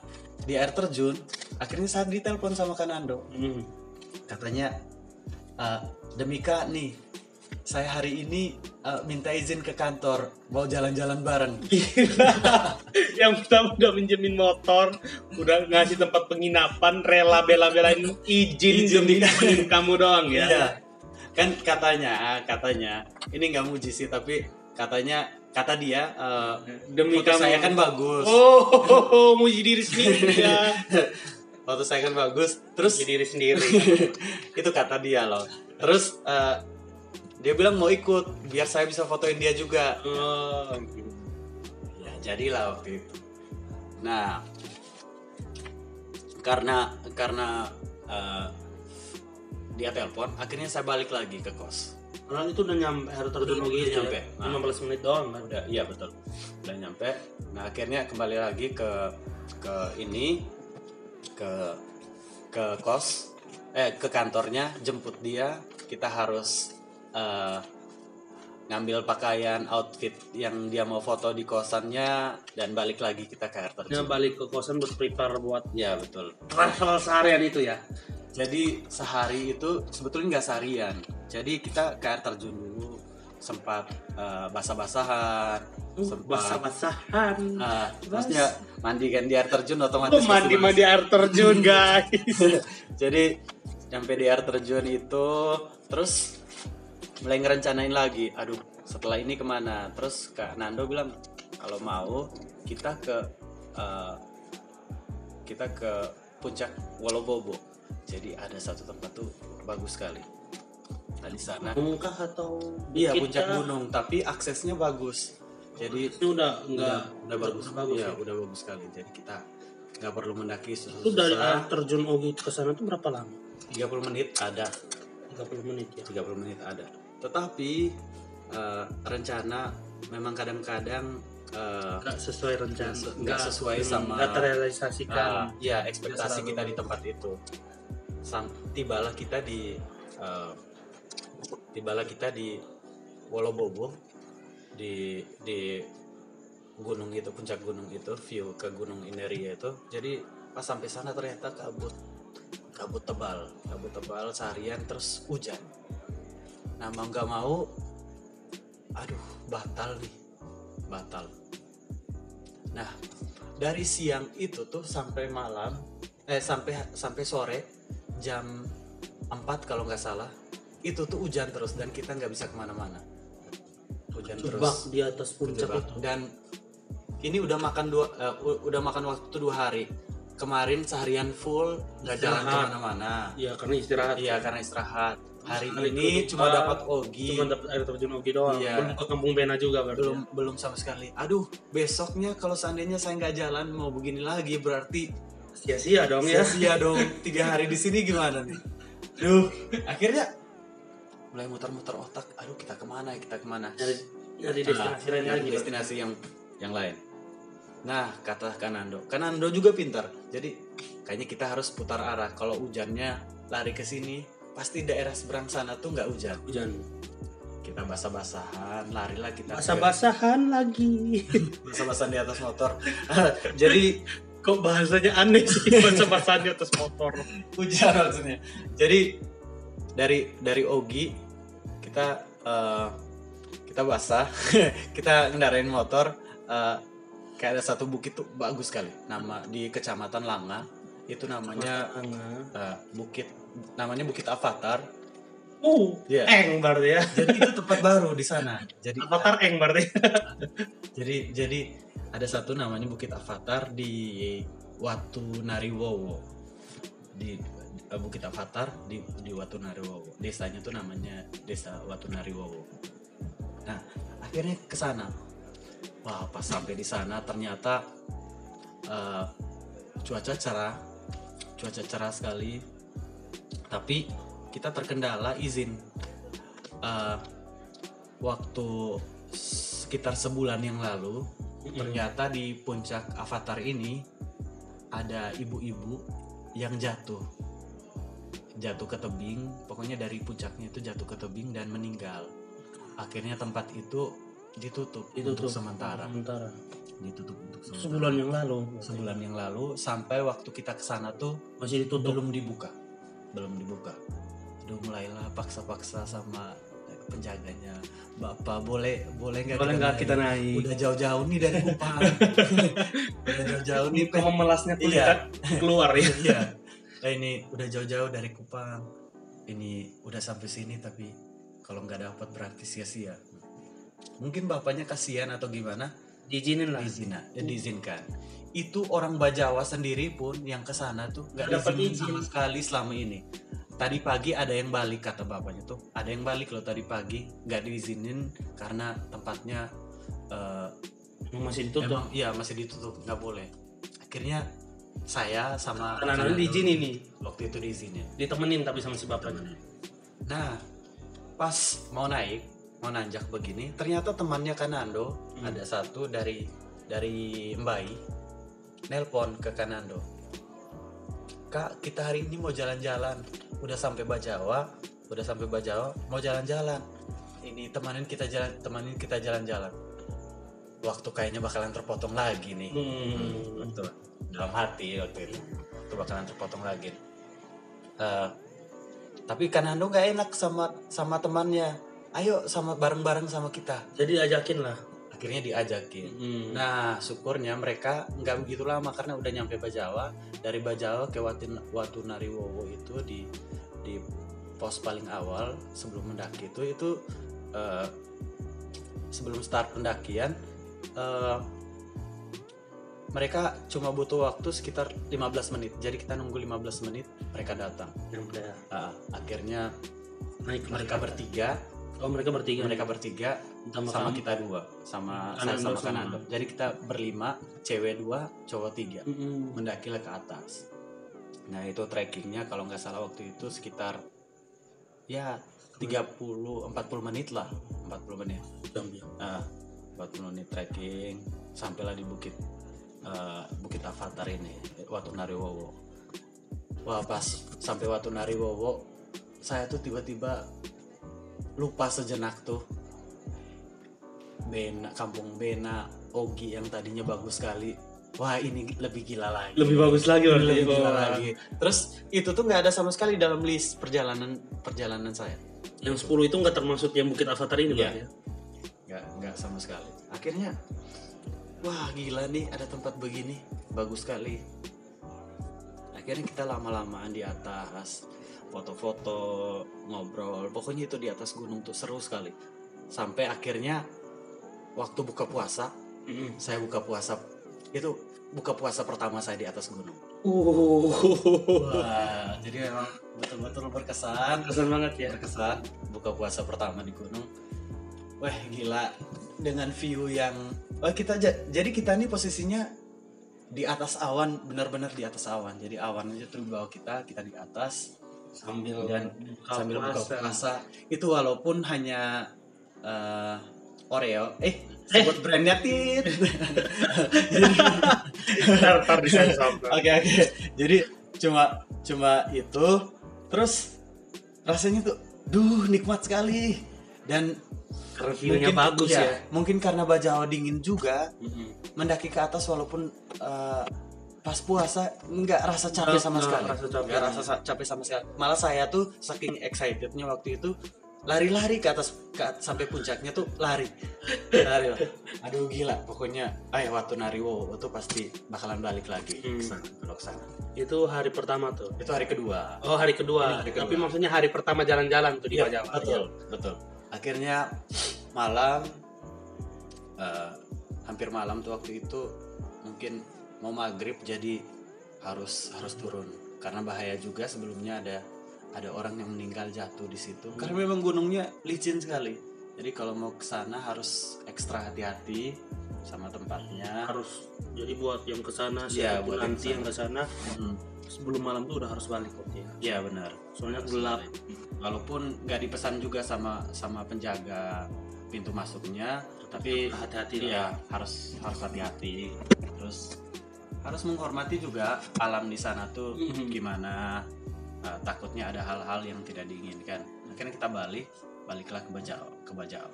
di air terjun, akhirnya saya ditelepon sama Kanando Hmm. katanya "Eh, demi kak nih saya hari ini eh, minta izin ke kantor mau jalan-jalan bareng yang pertama udah minjemin motor, udah ngasih tempat penginapan, rela bela-belain izin Izin demi kamu doang ya. Iya. kan katanya katanya ini nggak muji sih tapi katanya kata dia eh, Demi foto kamu. saya kan bagus Oh, muji diri sendiri ya. foto saya kan bagus terus Muji diri sendiri. itu kata dia loh terus eh, dia bilang mau ikut biar saya bisa fotoin dia juga Oh, ya jadilah waktu itu nah karena karena eh, dia telepon akhirnya saya balik lagi ke kos Orang itu udah nyampe air terjun Udah Ogi itu nyampe. ya. Nah. 15 menit doang kan. udah iya betul udah nyampe nah akhirnya kembali lagi ke ke ini ke ke kos eh ke kantornya jemput dia kita harus eh, ngambil pakaian outfit yang dia mau foto di kosannya dan balik lagi kita ke air Dia terjun balik ke kosan buat prepare buat ya betul travel seharian itu ya. Jadi sehari itu sebetulnya nggak seharian. Jadi kita ke air terjun dulu, sempat eh, basah-basahan, sempat Basah-basahan. eh, maksudnya mandi kan di air terjun otomatis. Oh, pasti mandi-mandi air terjun, guys. Jadi sampai di air terjun itu, terus mulai ngerencanain lagi. Aduh, setelah ini ke mana? Terus Kak Nando bilang kalau mau kita ke eh, kita ke puncak Wolobobo. Jadi ada satu tempat tuh bagus sekali. Nah di sana, Mungkah atau iya puncak kah? gunung, tapi aksesnya bagus. Jadi Ini udah enggak udah, udah bagus, bagus Iya, ya. udah bagus sekali. Jadi kita nggak perlu mendaki susah. Itu dari air terjun Ogi ke sana tuh berapa lama? 30 menit ada, 30 menit ya. 30 menit ada. Tetapi eh, rencana memang kadang-kadang Enggak sesuai rencana. Nggak sesuai sama- Enggak terrealisasikan. Ah, ya ekspektasi kita di tempat itu. Sam, tibalah kita di eh, tibalah kita di Wolobobo di di gunung itu puncak gunung itu view ke gunung Ineria itu. Jadi pas sampai sana ternyata kabut kabut tebal kabut tebal seharian terus hujan. Nah mau nggak mau, aduh batal nih. Batal. Nah dari siang itu tuh sampai malam eh sampai sampai sore jam 4 kalau nggak salah itu tuh hujan terus dan kita nggak bisa ke mana-mana. Hujan Jebak terus. di atas puncak dan ini udah makan dua eh, u- udah makan waktu dua hari. Kemarin seharian full nggak jalan ke mana-mana. Iya, karena istirahat. iya karena istirahat hari ini itu cuma dapat ogi Cuma dapat air terjun Ogi doang. Iya. Belum ke Kampung Bena juga berarti. belum belum sama sekali aduh besoknya kalau seandainya saya nggak jalan mau begini lagi berarti Sia-sia dong ya. sia-sia dong tiga hari di sini gimana nih duh akhirnya mulai muter-muter otak aduh kita ke mana ya kita ke mana Nyari Dari destinasi lain Nah, lagi. destinasi yang yang lain. Nah, kata Kanando. Kanando juga pintar. Jadi kayaknya kita harus putar arah. Kalau hujannya lari ke sini, pasti daerah seberang sana tuh nggak hujan. Hujan. Kita basah-basahan, larilah kita. ke- Basah-basahan lagi. basah-basahan di atas motor. Jadi Kok bahasanya aneh sih basah-basahan di atas motor. hujan maksudnya. Jadi dari dari Ogi kita eh, kita basah, kita ngendarain motor eh, kayak ada satu bukit tuh bagus sekali. Nama di Kecamatan Langa itu namanya eh, bukit namanya Bukit Avatar. Oh, Iya. eng berarti ya. Jadi itu tempat baru di sana. Jadi Avatar eng berarti. jadi jadi ada satu namanya Bukit Avatar di Watu Nariwowo di eh, Bukit Avatar di di Watu Nariwowo desanya tuh namanya Desa Watu Nariwowo nah akhirnya ke sana wah pas sampai di sana ternyata eh, cuaca cerah cuaca cerah sekali tapi kita terkendala izin Eh, waktu sekitar sebulan yang lalu ternyata di puncak Avatar ini ada ibu-ibu yang jatuh. Jatuh ke tebing pokoknya dari puncaknya itu jatuh ke tebing dan meninggal. Akhirnya tempat itu ditutup, itu untuk sementara. Sementara. ditutup untuk sementara. Sebulan yang lalu. sebulan yang lalu sampai waktu kita ke sana tuh Masih ditutup. belum dibuka belum dibuka udah mulailah paksa-paksa sama penjaganya bapak boleh boleh nggak Boleh nggak naik? kita naik? udah jauh-jauh nih dari Kupang udah jauh-jauh nih Ini memelasnya tuh Iya. kita keluar ya. iya Nah, ini udah jauh-jauh dari Kupang ini udah sampai sini tapi kalau nggak dapat berarti sia-sia mungkin bapaknya kasihan atau gimana Diizinin lah. Diizina, ya, diizinkan itu orang Bajawa sendiri pun yang ke sana tuh nggak dapat diizinin izin. sama sekali selama ini tadi pagi ada yang balik kata bapaknya tuh ada yang balik loh tadi pagi nggak diizinin karena tempatnya eh, Masih ditutup. Emang iya masih ditutup nggak boleh. Akhirnya saya sama Karena Kanado diizinin nih. waktu itu diizinin. Ditemenin tapi sama si bapaknya. Nah pas mau naik mau nanjak begini ternyata temannya Kanando Hmm. ada satu dari dari Mbai nelpon ke Kanando. Kak kita hari ini mau jalan-jalan udah sampai Bajawa udah sampai Bajawa mau jalan-jalan ini temanin kita jalan temanin kita jalan-jalan waktu kayaknya bakalan terpotong lagi nih Hmm. Betul. Dalam hati waktu itu. Itu bakalan terpotong lagi. Eh, tapi Kanando nggak enak sama sama temannya. Ayo sama bareng-bareng sama kita. Jadi ajakin lah. Akhirnya diajakin. Hmm. Nah, syukurnya mereka nggak begitu lama karena udah nyampe Bajawa. Dari Bajawa ke Watin, Watu Nariwowo itu di di pos paling awal sebelum mendaki itu itu eh, sebelum start pendakian eh, mereka cuma butuh waktu sekitar 15 menit. Jadi kita nunggu 15 menit mereka datang. Ah, akhirnya naik mereka bertiga, Oh mereka bertiga. mereka bertiga Sama kamu. kita dua sama Kanando saya sama sama- Kanando jadi kita berlima cewek dua cowok tiga. Mm-mm. mendakilah ke atas. Nah itu trekkingnya kalau nggak salah waktu itu sekitar ya 30 40 menit lah. 40 menit. Nah 40 menit trekking sampailah di bukit eh, bukit Avatar ini Watu Nariwowo wah pas sampai Watu Nariwowo saya tuh tiba-tiba lupa sejenak tuh Bena kampung Bena Ogi yang tadinya bagus sekali. Wah ini lebih gila lagi. Lebih bagus lagi berarti. lebih gila Wah. lagi. Terus itu tuh nggak ada sama sekali dalam list perjalanan perjalanan saya. Yang 10 itu nggak termasuk yang Bukit Avatar ini berarti ya? nggak nggak sama sekali. Akhirnya wah gila nih ada tempat begini. Bagus sekali. Akhirnya kita lama-lamaan di atas foto-foto ngobrol. Pokoknya itu di atas gunung tuh seru sekali. Sampai akhirnya waktu buka puasa Mm-mm. saya buka puasa itu buka puasa pertama saya di atas gunung. Uh, wah jadi memang betul-betul berkesan. Kesan banget ya. berkesan. Buka puasa pertama di gunung. Wah gila. Dengan view yang oh kita ja- jadi kita nih posisinya di atas awan benar-benar di atas awan. Jadi awan aja bawah kita kita di atas. Sambil dan buka sambil buka puasa. puasa. Itu walaupun hanya eh, Oreo. Eh, sebut brandnya tit. Ntar, ntar. Oke oke. Jadi cuma cuma itu terus rasanya tuh duh nikmat sekali dan Reviewnya bagus iya, ya. Mungkin karena Bajau dingin juga Mm-mm. mendaki ke atas walaupun eh, pas puasa nggak rasa capek Nggak- sama nggak sekali. rasa capek. Nggak rasa sa- capek sama sekali. Malah saya tuh saking excitednya waktu itu lari-lari ke atas ke sampai puncaknya tuh lari lari lah. aduh gila pokoknya ayo waktu nariwo itu pasti bakalan balik lagi Hmm. ke sana Itu hari pertama tuh. itu hari kedua Oh hari kedua. Hari kedua. Tapi maksudnya hari pertama jalan-jalan tuh di Iya, Bajawa. betul betul akhirnya malam eh, hampir malam tuh waktu itu mungkin mau maghrib jadi harus harus turun karena bahaya juga sebelumnya ada ada orang yang meninggal jatuh di situ Hmm. karena memang gunungnya licin sekali jadi kalau mau ke sana harus ekstra hati-hati sama tempatnya Harus jadi buat yang ke sana siapa pun buat yang nanti ke sana. yang ke sana Hmm, sebelum malam tuh udah harus balik kok ya. iya benar Soalnya gelap. walaupun nggak dipesan juga sama sama penjaga pintu masuknya tapi Hati-hati lah. Iya, harus harus hati-hati. Terus harus menghormati juga alam di sana tuh gimana. Uh, takutnya ada hal-hal yang tidak diinginkan. Akhirnya kita balik, baliklah ke Bajau, ke Bajau.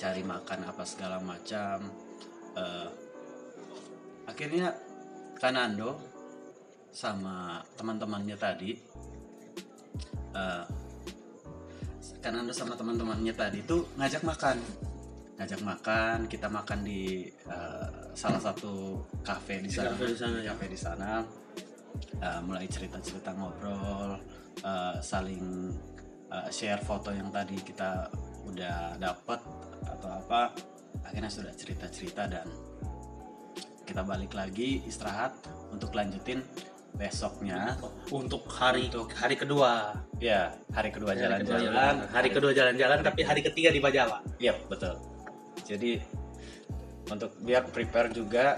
Cari makan apa segala macam. Uh, akhirnya Kanando sama teman-temannya tadi uh, Kanando sama teman-temannya tadi tuh ngajak makan ngajak makan kita makan di uh, salah satu kafe di sana kafe di sana, ya. kafe di sana Uh, mulai cerita-cerita ngobrol uh, saling uh, share foto yang tadi kita udah dapat atau apa akhirnya sudah cerita-cerita dan kita balik lagi istirahat untuk lanjutin besoknya Untuk hari Untuk- hari kedua. ya hari kedua jalan-jalan Hari kedua jalan-jalan tapi hari ketiga di Bajawa. Iya betul. Jadi untuk biar prepare juga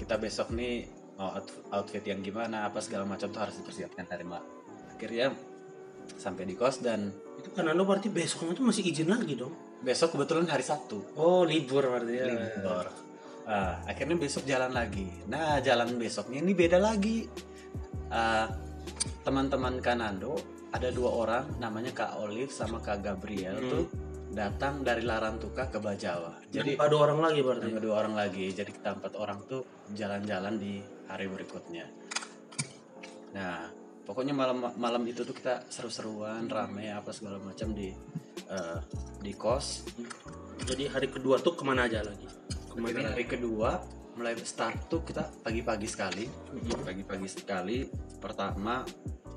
kita besok nih mau out- outfit yang gimana apa segala macam tuh harus dipersiapkan dari malam. Akhirnya sampai di kos dan Itu kan Anda berarti besoknya tuh masih izin lagi dong. besok kebetulan hari Sabtu. Oh libur berarti ya. Libur. Ah, akhirnya besok jalan lagi. Nah jalan besoknya ini beda lagi. Ah, teman-teman Kanando ada dua orang namanya Kak Olive sama Kak Gabriel Hmm. tuh datang dari Larantuka ke Bajawa. Jadi ada orang lagi berarti. Tambah dua orang lagi, jadi kita empat orang tuh jalan-jalan di hari berikutnya. Nah, pokoknya malam malam itu tuh kita seru-seruan, rame apa segala macam di eh, di kos. Jadi hari kedua tuh ke mana aja lagi? Ke mana? hari kedua mulai start tuh kita pagi-pagi sekali, Mhm. pagi-pagi sekali. Pertama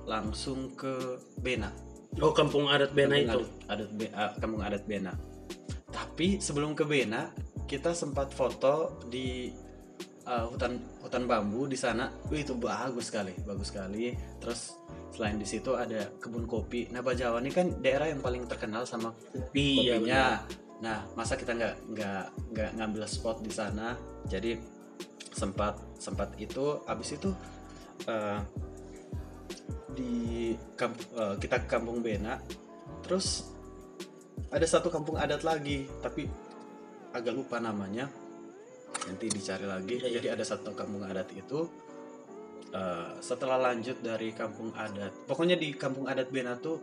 langsung ke Bena. Oh kampung adat Bena Kampung itu. adat, adat Be- ah, kampung adat Bena. Tapi sebelum ke Bena, kita sempat foto di uh, hutan hutan bambu di sana. Wih, itu bagus sekali, bagus sekali. Terus selain di situ ada kebun kopi. Nah, Bajawa ini kan daerah yang paling terkenal sama Iya kopinya. Nah, masa kita nggak nggak nggak ngambil spot di sana? Jadi sempat sempat itu, abis itu eh, di kamp- eh, kita ke Kampung Bena, terus ada satu kampung adat lagi, tapi agak lupa namanya. Nanti dicari lagi. Iya. Jadi ada satu kampung adat itu. eh, setelah lanjut dari kampung adat, pokoknya di kampung adat Bena tuh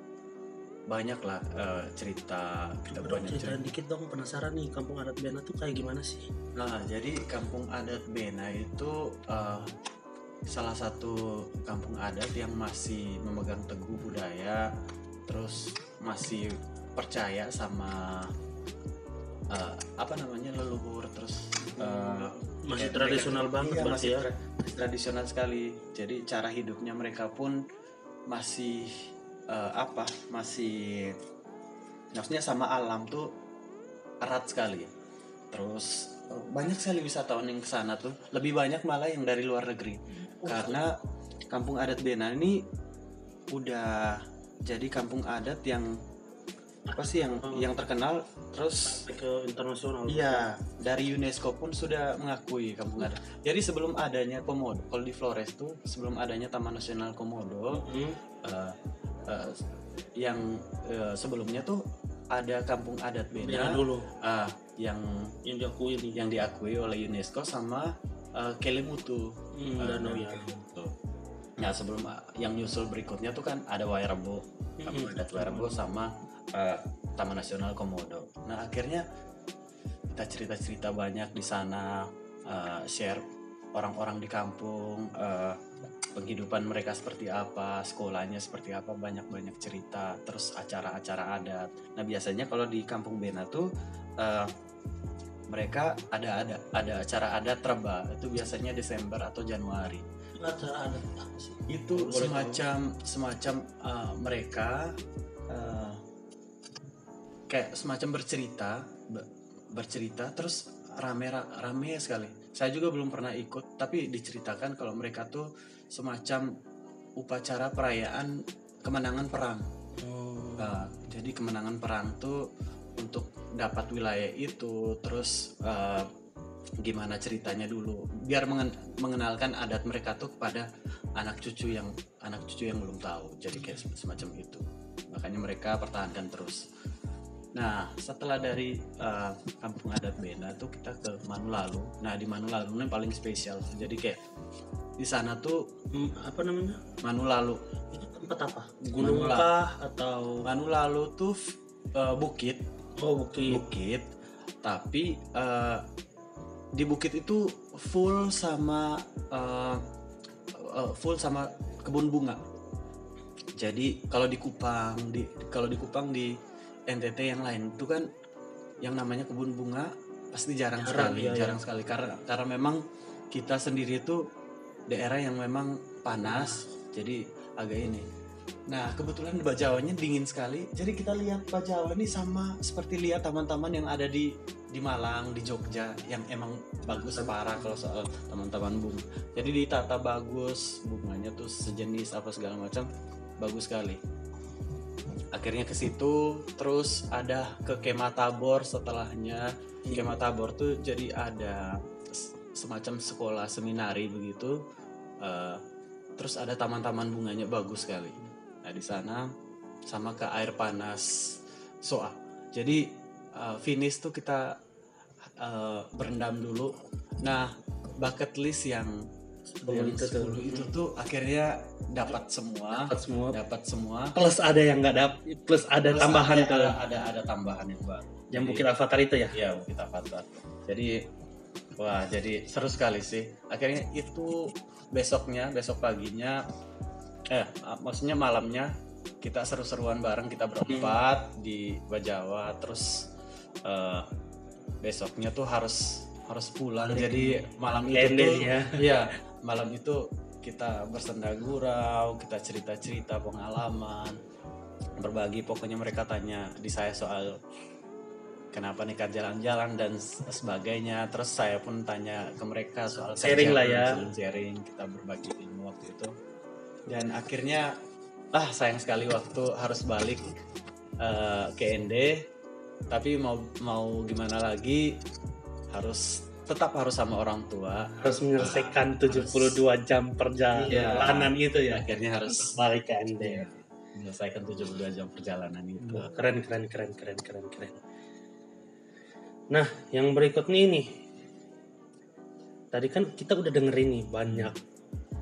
banyak lah eh, cerita kita banyak cerita. dikit dong penasaran nih kampung adat Bena tuh kayak gimana sih? Nah, jadi kampung adat Bena itu eh, salah satu kampung adat yang masih memegang teguh budaya, terus masih percaya sama eh, apa namanya leluhur, terus eh, Masih kayak tradisional mereka- banget iya, masih ya. tra- tradisional sekali. Jadi cara hidupnya mereka pun masih eh, apa? Masih maksudnya sama alam tuh erat sekali. Terus eh, banyak sekali wisatawan yang ke sana tuh, lebih banyak malah yang dari luar negeri. Karena kampung adat Bena ini udah jadi kampung adat yang apa sih yang Oh. yang terkenal terus Sampai ke internasional. Iya, dari UNESCO pun sudah mengakui kampung adat. Jadi sebelum adanya Komodo, kalau di Flores tuh sebelum adanya Taman Nasional Komodo, Mhm. eh, eh, yang eh, sebelumnya tuh ada kampung adat Bena Bena dulu ah, yang yang diakui nih yang diakui oleh UNESCO sama uh, Kelimutu. hmm, Ah, danau ya Kelimutu. Nah sebelum uh, yang nyusul berikutnya tuh kan ada Wairebo, Mm-mm. adat Wairebo sama uh, Taman Nasional Komodo. Nah akhirnya kita cerita-cerita banyak di sana, uh, share orang-orang di kampung, uh, penghidupan mereka seperti apa, sekolahnya seperti apa, banyak-banyak cerita, terus acara-acara adat. Nah biasanya kalau di Kampung Bena tuh uh, mereka ada ada ada acara adat Reba itu biasanya Desember atau Januari. Acara adat apa sih Itu Boleh tahu? semacam semacam uh, mereka uh, kayak semacam bercerita be- bercerita terus rame rame sekali. Saya juga belum pernah ikut tapi diceritakan kalau mereka tuh semacam upacara perayaan kemenangan perang. oh. Uh, jadi kemenangan perang tuh untuk dapat wilayah itu terus uh, gimana ceritanya dulu biar mengen- mengenalkan adat mereka tuh kepada anak cucu yang anak cucu yang belum tahu jadi kayak sem- semacam itu. Makanya mereka pertahankan terus. Nah setelah dari uh, kampung adat Bena tuh kita ke Manulalu nah di Manulalu ini paling spesial jadi kayak di sana tuh Hmm, apa namanya? Manulalu itu tempat apa? Gunung Manula. kah atau? Manulalu tuh uh, bukit. Oh bukit. Bukit. Tapi eh, di bukit itu full sama eh, eh, full sama kebun bunga. Jadi kalau di Kupang di kalau di Kupang di NTT yang lain itu kan yang namanya kebun bunga pasti jarang, Jarang, sekali iya, iya. jarang sekali. Karena karena memang kita sendiri itu daerah yang memang panas. jadi agak ini Nah, kebetulan di Bajawanya dingin sekali. Jadi kita lihat Bajawa ini sama seperti lihat taman-taman yang ada di di Malang, di Jogja yang emang bagus parah kalau soal taman-taman bunga. Jadi ditata bagus, bunganya tuh sejenis apa segala macam, bagus sekali. Akhirnya ke situ, terus ada ke Kemah Tabor setelahnya. Kemah Tabor tuh jadi ada semacam sekolah seminari begitu. Eh, terus ada taman-taman bunganya bagus sekali. Nah di sana sama ke air panas Soa. Jadi uh, finish tuh kita uh, berendam dulu. Nah bucket list yang yang itu tuh. 10 itu tuh akhirnya dapat semua, dapat semua dapat semua. plus ada yang nggak dapet plus ada Terus tambahan ada, tuh ada, ada ada tambahan yang baru. yang Jadi- bukit avatar itu ya Iya Bukit Avatar. Jadi wah jadi seru sekali sih. Akhirnya itu besoknya, besok paginya, eh ah, maksudnya malamnya kita seru-seruan bareng kita berempat di Bajawa. Terus eh, besoknya tuh harus harus pulang. Balik. Jadi malam itu Ending tuh, ya. iya malam itu kita bersenda gurau, kita cerita-cerita pengalaman, berbagi. Pokoknya mereka tanya di saya soal kenapa nekat jalan-jalan dan sebagainya. Terus saya pun tanya ke mereka soal Sharing lah ya. sharing, kita berbagi ilmu waktu itu. Dan akhirnya ah sayang sekali waktu harus balik eh, ke ND. Tapi mau mau gimana lagi harus tetap harus sama orang tua. harus menyelesaikan 72 jam perjalanan itu ya. Akhirnya harus balik ke ND menyelesaikan 72 jam perjalanan itu. Keren keren keren keren keren keren. Nah yang berikutnya ini. Tadi kan kita udah dengerin nih banyak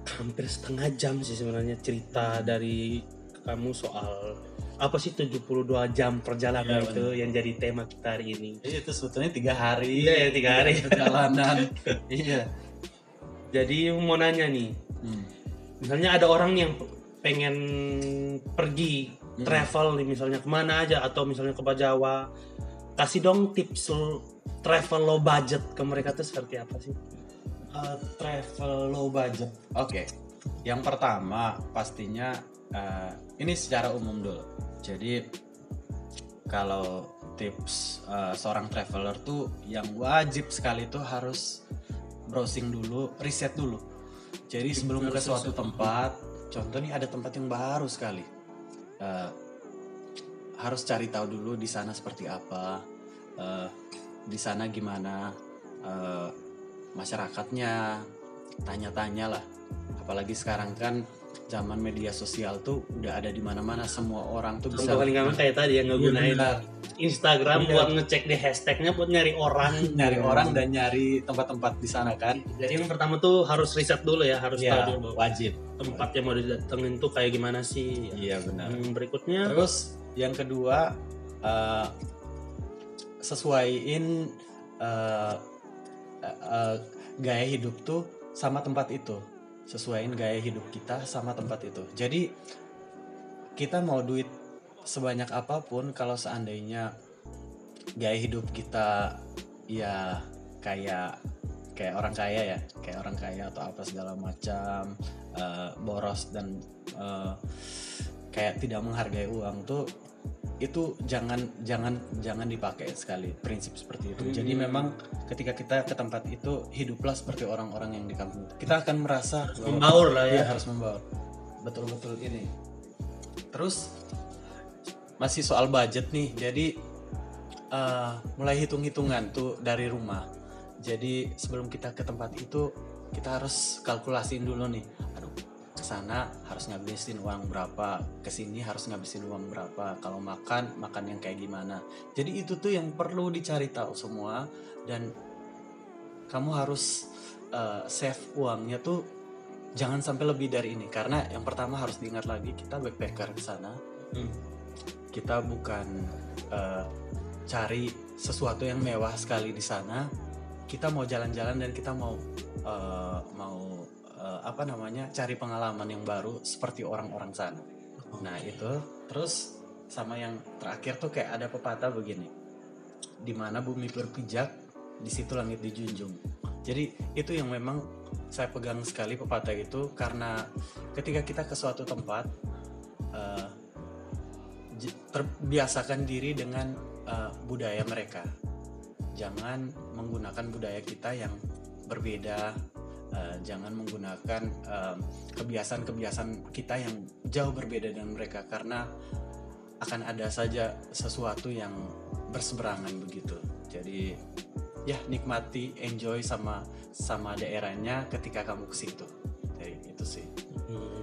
hampir setengah jam sih sebenarnya cerita dari kamu soal apa sih 72 jam perjalanan Iya, itu yang jadi tema kita hari ini Jadi itu sebetulnya tiga hari. Iya, ya, tiga hari. perjalanan. iya. jadi mau nanya nih Hmm. misalnya ada orang nih yang pengen pergi Hmm. travel nih misalnya ke mana aja atau misalnya ke Jawa kasih dong tips travel low budget ke mereka tuh seperti apa sih Uh, travel low budget. Oke. Yang pertama pastinya uh, ini secara umum dulu. Jadi kalau tips uh, seorang traveler tuh yang wajib sekali tuh harus browsing dulu, riset dulu. Jadi sebelum ke suatu tempat, contoh nih ada tempat yang baru sekali. Uh, harus cari tahu dulu di sana seperti apa, uh, di sana gimana, uh, masyarakatnya tanya-tanya lah. Apalagi sekarang kan zaman media sosial tuh udah ada di mana-mana semua orang tuh bisa contoh paling gampang kayak tadi yang ngegunain benar. Instagram Iya. buat ngecek di hashtagnya buat nyari orang. Nyari orang dan nyari tempat-tempat di sana kan. Jadi yang pertama tuh harus riset dulu ya harus ya tahu dulu wajib. tempat yang mau didatengin tuh kayak gimana sih. Iya benar. Yang berikutnya? Terus yang kedua eh, sesuaiin eh, eh, gaya hidup tuh sama tempat itu. Sesuaiin gaya hidup kita sama tempat itu. Jadi kita mau duit sebanyak apa pun kalau seandainya gaya hidup kita ya kayak kayak orang kaya ya kayak orang kaya atau apa segala macam eh, boros dan eh, kayak tidak menghargai uang tuh itu jangan jangan jangan dipakai sekali prinsip seperti itu. Jadi Hmm. memang ketika kita ke tempat itu hiduplah seperti orang-orang yang di kampung. Kita akan merasa membaur lah Iya ya harus membawa betul-betul ini. Terus masih soal budget nih. Jadi eh, mulai hitung-hitungan tuh dari rumah. Jadi sebelum kita ke tempat itu kita harus kalkulasiin dulu nih. Aduh ke sana harus ngabisin uang berapa ke sini harus ngabisin uang berapa. Kalau makan makan yang kayak gimana. Jadi itu tuh yang perlu dicari tahu semua. Dan kamu harus eh, save uangnya tuh jangan sampai lebih dari ini. Karena yang pertama harus diingat lagi kita backpacker ke sana. Hmm. kita bukan eh, cari sesuatu yang mewah sekali di sana. Kita mau jalan-jalan dan kita mau eh, mau eh, apa namanya cari pengalaman yang baru seperti orang-orang sana. Nah itu terus sama yang terakhir tuh kayak ada pepatah begini. Di mana bumi berpijak di situ langit dijunjung. Jadi itu yang memang saya pegang sekali pepatah itu karena ketika kita ke suatu tempat j- terbiasakan diri dengan eh, budaya mereka. Jangan menggunakan budaya kita yang berbeda eh, jangan menggunakan eh, kebiasaan-kebiasaan kita yang jauh berbeda dengan mereka karena akan ada saja sesuatu yang berseberangan begitu. Jadi ya nikmati enjoy sama sama daerahnya ketika kamu ke situ. Jadi itu sih. Hmm.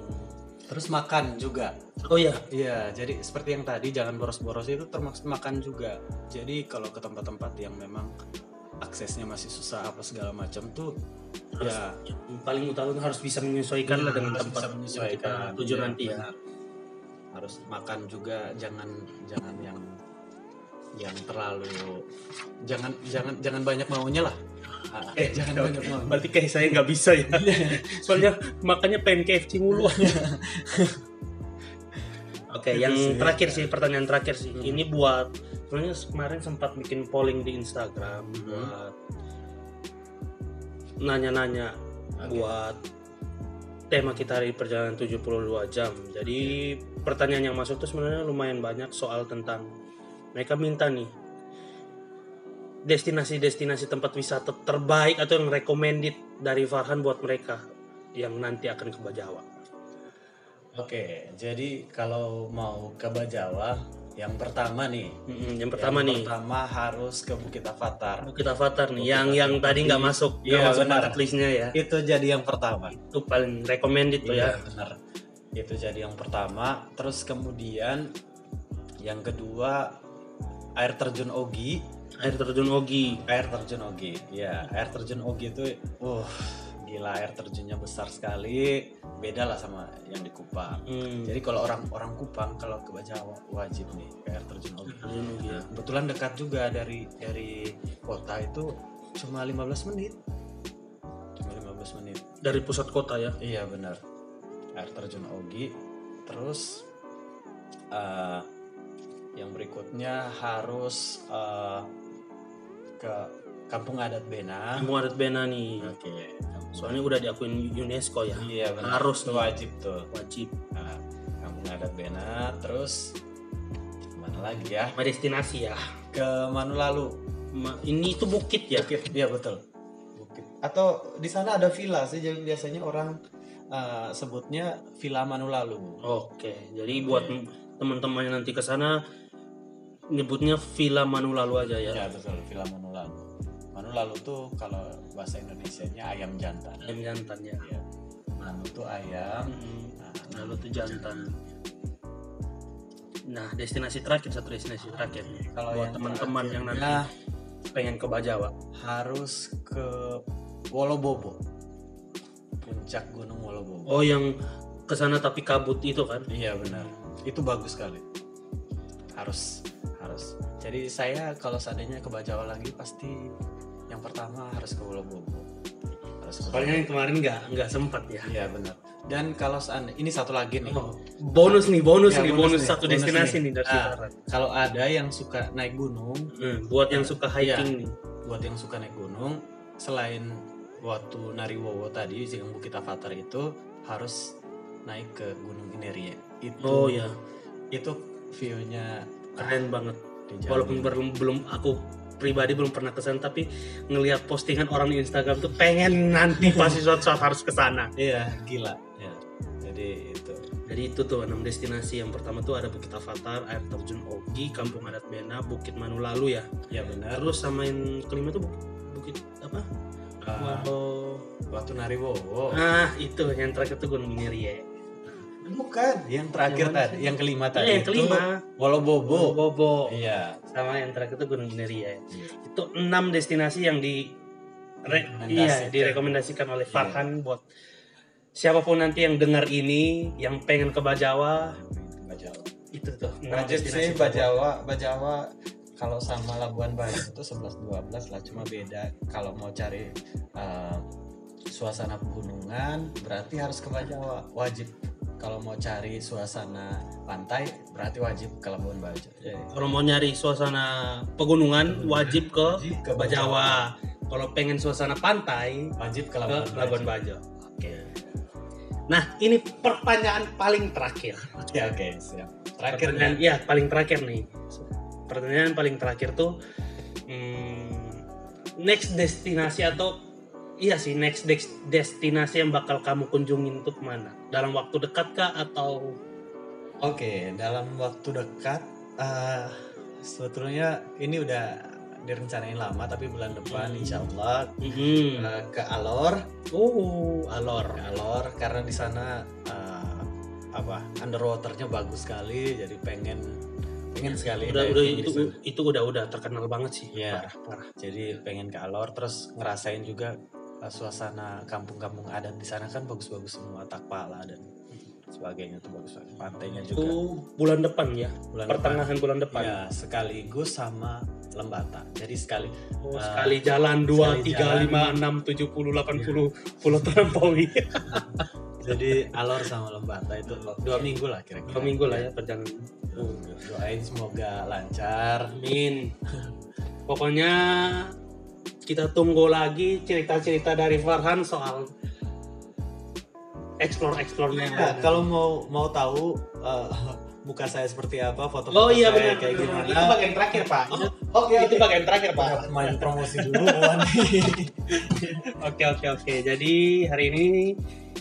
terus makan juga. Oh ya Iya, jadi seperti yang tadi jangan boros-boros itu termasuk makan juga. Jadi kalau ke tempat-tempat yang memang aksesnya masih susah apa segala macam tuh ya yang paling utama harus bisa menyesuaikan lah dengan harus tempat menyesuaikan yang kita tuju Iya, nanti ya benar. Harus makan juga jangan jangan yang yang terlalu jangan jangan jangan banyak maunya lah. Ah, Eh, jangan banyak maunya. berarti kayak saya nggak bisa ya soalnya makanya pengen KFC mulu Oke, Itu yang sih. terakhir sih pertanyaan terakhir sih. Hmm. Ini buat sebenarnya kemarin sempat bikin polling di Instagram Hmm. buat nanya-nanya Oke. buat tema kita hari perjalanan 72 jam. Jadi pertanyaan yang masuk tuh sebenarnya lumayan banyak soal tentang mereka minta nih destinasi-destinasi tempat wisata terbaik atau yang recommended dari Farhan buat mereka yang nanti akan ke Bajawa. Oke, jadi kalau mau ke Bajawa, yang pertama nih. Mm-mm, yang pertama yang nih. pertama harus ke Bukit Avatar. Bukit Avatar nih Bukit yang Avatar. yang tadi nggak masuk Iya, masuk benar. listnya ya. Itu jadi yang pertama. Itu paling recommended tuh Iya, ya. benar. Itu jadi yang pertama. Terus kemudian yang kedua air terjun Ogi. Air terjun Ogi. Air terjun Ogi ya air terjun Ogi itu uh gila air terjunnya besar sekali. Beda lah sama yang di Kupang. Hmm, jadi kalau orang orang Kupang kalau ke Bajawa wajib nih ke air terjun. Ogi terjun Ogi ya. Nah, kebetulan dekat juga dari dari kota itu cuma 15 menit. Cuma 15 menit. Dari pusat kota ya? Iya benar. Air terjun Ogi. Terus eh, yang berikutnya harus eh, ke Kampung Adat Bena. Kampung Adat Bena nih. Oke soalnya udah diakuin UNESCO ya iya benar Harus itu nih. wajib tuh wajib Nah, Kampung Adat Bena terus mana lagi ya destinasi ya ke Manulalu Ma- ini itu bukit ya Bukit, iya betul. Bukit. Atau di sana ada villa sih, jadi biasanya orang uh, sebutnya Villa Manulalu. oke jadi buat teman-teman yang nanti ke sana nyebutnya Villa Manulalu aja ya Ya betul, Villa Manulalu. Manulalu tuh kalau bahasa Indonesianya ayam jantan. ayam jantan ya Ya. Manu tuh ayam. Hmm, Nah, lalu tuh jantan Nah, destinasi terakhir satu destinasi terakhir nih. Kalau buat teman-teman yang nanti Nah, pengen ke Bajawa. harus ke Wolobobo. Puncak Gunung Wolobobo. Oh, yang ke sana tapi kabut itu kan? Iya benar. Itu bagus sekali. Harus harus. Jadi saya kalau seandainya ke Bajawa lagi pasti yang pertama harus ke Wolobobo. Harus Soalnya yang kemarin nggak nggak sempat ya. Iya benar. Dan kalau seandainya ini satu lagi nih. Oh, bonus nih, bonus Ya, nih, bonus bonus, nih, satu bonus destinasi nih. nih, dari Ah. Saran. Kalau ada yang suka naik gunung, Hmm, buat yang suka hiking nih. buat yang suka naik gunung, selain waktu Nariwowo tadi yang Bukit Avatar itu harus naik ke Gunung Inerie. Itu Oh ya, itu view-nya keren banget. Walaupun belum belum aku pribadi belum pernah ke sana tapi ngelihat postingan orang di Instagram tuh pengen nanti pasti suatu saat harus ke sana. Iya, gila. Ya. Jadi itu. Jadi itu tuh enam destinasi. Yang pertama tuh ada Bukit Avatar, air terjun Ogi, Kampung Adat Bena, Bukit Manulalu ya. Ya benar. Terus sama yang kelima tuh Bukit, apa? Ah, Waho. waktu Nariwowo. Ah itu yang terakhir tuh Gunung Inerie. Bukan, yang terakhir Yang mana tadi, yang kelima tadi yang kelima. itu Wolobobo. Bobo. Iya. Sama yang terakhir tuh Gunung Inerie. Iya. Itu enam destinasi yang di re- iya, Rekomendasikan. direkomendasikan oleh Iya. Farhan buat siapa pun nanti yang dengar ini yang pengen ke Bajawa Bajawa. itu tuh Budget destinasi sih Bajawa, Bajawa kalau sama Labuan Bajo itu 11 12 lah cuma beda kalau mau cari uh, suasana pegunungan berarti harus ke Bajawa wajib kalau mau cari suasana pantai berarti wajib ke Labuan Bajo. Jadi, kalau mau nyari suasana pegunungan wajib ke wajib ke Bajawa. Kalau pengen suasana pantai wajib ke ke Labuan Labuan Bajo. Bajo oke nah ini pertanyaan paling terakhir. Ya oke siap. Terakhir pertanyaan ya paling terakhir nih. Pertanyaan paling terakhir tuh hmm, next destinasi atau iya sih next destinasi yang bakal kamu kunjungin tuh ke mana? Dalam waktu dekat kah atau? Oke, dalam waktu dekat, eh, sebetulnya ini udah direncanain lama, tapi bulan depan Hmm. insya Allah Mhm. eh, ke Alor, oh. Alor ke Alor karena di sana eh, apa underwaternya bagus sekali, jadi pengen pengen sekali udah udah itu itu udah udah terkenal banget sih. Iya. parah parah. Jadi pengen ke Alor, terus ngerasain juga suasana kampung-kampung adat di sana kan bagus-bagus semua, Takpala dan sebagainya tuh bagus banget. Pantainya itu juga. bulan depan ya Bulan depan. pertengahan bulan depan Ya, sekaligus sama Lembata. Jadi sekali Oh, Ah, sekali jalan 2, sekali 3, jalan. 5, 6, 70, 80 pulau terlampaui jadi Alor sama Lembata itu dua minggu lah kira-kira. dua minggu lah ya perjalanan Do- Doain semoga lancar. Amin. Pokoknya kita tunggu lagi cerita-cerita dari Farhan soal explore-explore-nya. yang Nah, kalau mau mau tahu muka saya seperti apa, foto Oh iya saya benar kayak benar. gimana. Itu bagian terakhir, Pak. Oh, Oke, itu bagian terakhir, Pak. Main promosi dulu. Oke, oke, oke. Jadi hari ini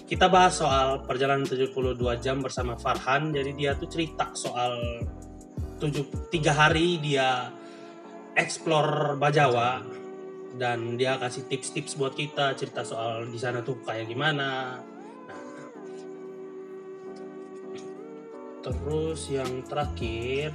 kita bahas soal perjalanan 72 jam bersama Farhan. Jadi dia tuh cerita soal tujuh tiga hari dia explore Bajawa dan dia kasih tips-tips buat kita cerita soal di sana tuh kayak gimana. Nah, terus yang terakhir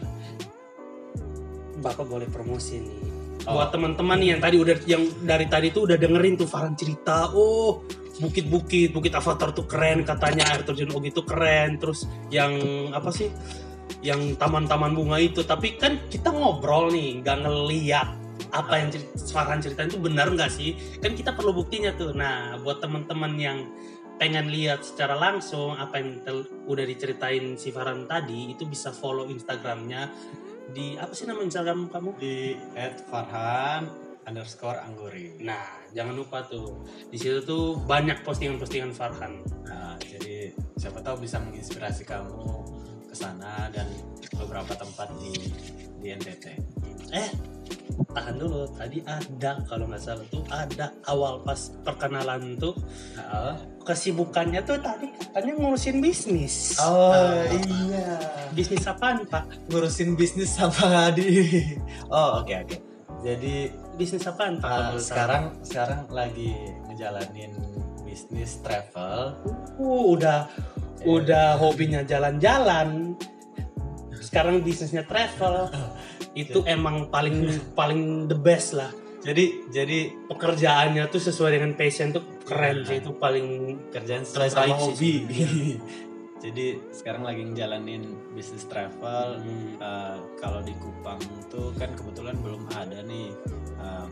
Bapak boleh promosi nih Oh. buat teman-teman yang tadi udah yang dari tadi tuh udah dengerin tuh Farhan cerita oh bukit-bukit bukit Avatar tuh keren katanya air terjun Ogi tuh keren terus yang apa sih yang taman-taman bunga itu tapi kan kita ngobrol nih nggak ngeliat apa yang cerita, Farhan ceritain itu benar nggak sih kan kita perlu buktinya tuh nah buat teman-teman yang pengen lihat secara langsung apa yang tel- udah diceritain si Farhan tadi itu bisa follow Instagramnya di apa sih nama Instagram kamu Di @farhan underscore angguri. Nah, jangan lupa tuh. Di situ tuh banyak postingan-postingan Farhan. Nah, jadi siapa tahu bisa menginspirasi kamu ke sana dan beberapa tempat di di NTT. Eh, tahan dulu. Tadi ada kalau nggak salah tuh ada awal pas perkenalan tuh Nah, kesibukannya tuh tadi katanya ngurusin bisnis. oh Ah, iya, bisnis apaan, Pak? ngurusin bisnis sama di. Oh oke oke. Jadi Bisnis apaan, Pak? uh, sekarang sekarang lagi ngejalanin bisnis travel. Uh, udah Eh, udah hobinya jalan-jalan. sekarang bisnisnya travel itu emang paling paling the best lah Jadi jadi pekerjaannya tuh sesuai dengan passion tuh keren sih itu paling kerjaan sesuai sama sih hobi. Jadi sekarang lagi ngejalanin bisnis travel. hmm, Eh, kalau di Kupang tuh kan kebetulan belum ada nih eh,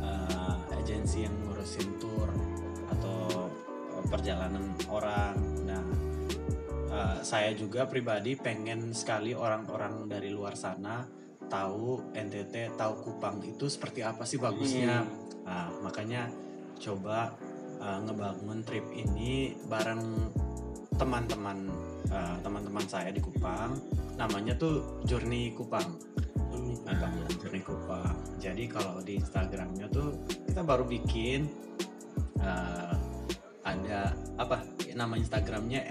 eh, agensi yang ngurusin tour atau perjalanan orang. Nah, eh, saya juga pribadi pengen sekali orang-orang dari luar sana tahu NTT, tahu Kupang itu seperti apa sih bagusnya. hmm. Nah, makanya coba uh, ngebangun trip ini bareng teman-teman uh, teman-teman saya di Kupang. Namanya tuh Journey Kupang. Hmm, Nah, Journey Kupang. Jadi kalau di Instagramnya tuh kita baru bikin uh, ada apa nama Instagramnya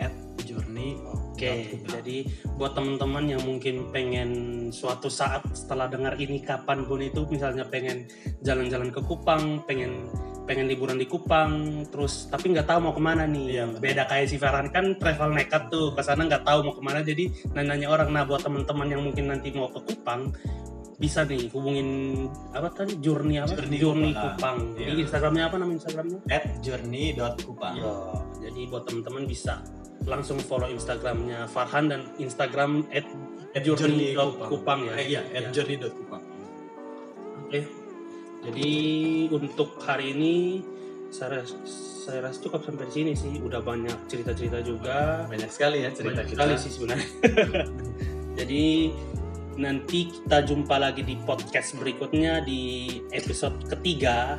@journey. Oke, jadi buat teman-teman yang mungkin pengen suatu saat setelah dengar ini kapan pun itu misalnya pengen jalan-jalan ke Kupang, pengen pengen liburan di Kupang, terus tapi nggak tahu mau ke mana nih. Iya. Beda kayak si Farhan kan travel nekat tuh, ke sana nggak tahu mau ke mana, jadi nanya orang. Nah buat teman-teman yang mungkin nanti mau ke Kupang, bisa nih hubungin apa tadi journey apa Journey Kupang. Kupang. Jadi Iya. Instagramnya apa nama Instagramnya? @journey.kupang. Ya, jadi buat teman-teman bisa langsung follow Instagramnya Farhan dan Instagram @journey.kupang ya. Eh, iya, Ya. @journey.kupang. Oke. Jadi untuk hari ini saya saya rasa cukup sampai di sini sih. Udah banyak cerita-cerita juga. Banyak sekali ya cerita Banyak kita. sekali sih sebenarnya. Jadi nanti kita jumpa lagi di podcast berikutnya di episode ketiga.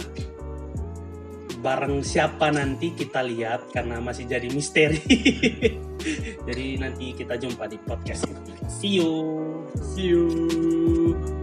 Bareng siapa nanti kita lihat karena masih jadi misteri. jadi nanti kita jumpa di podcast. See you. See you.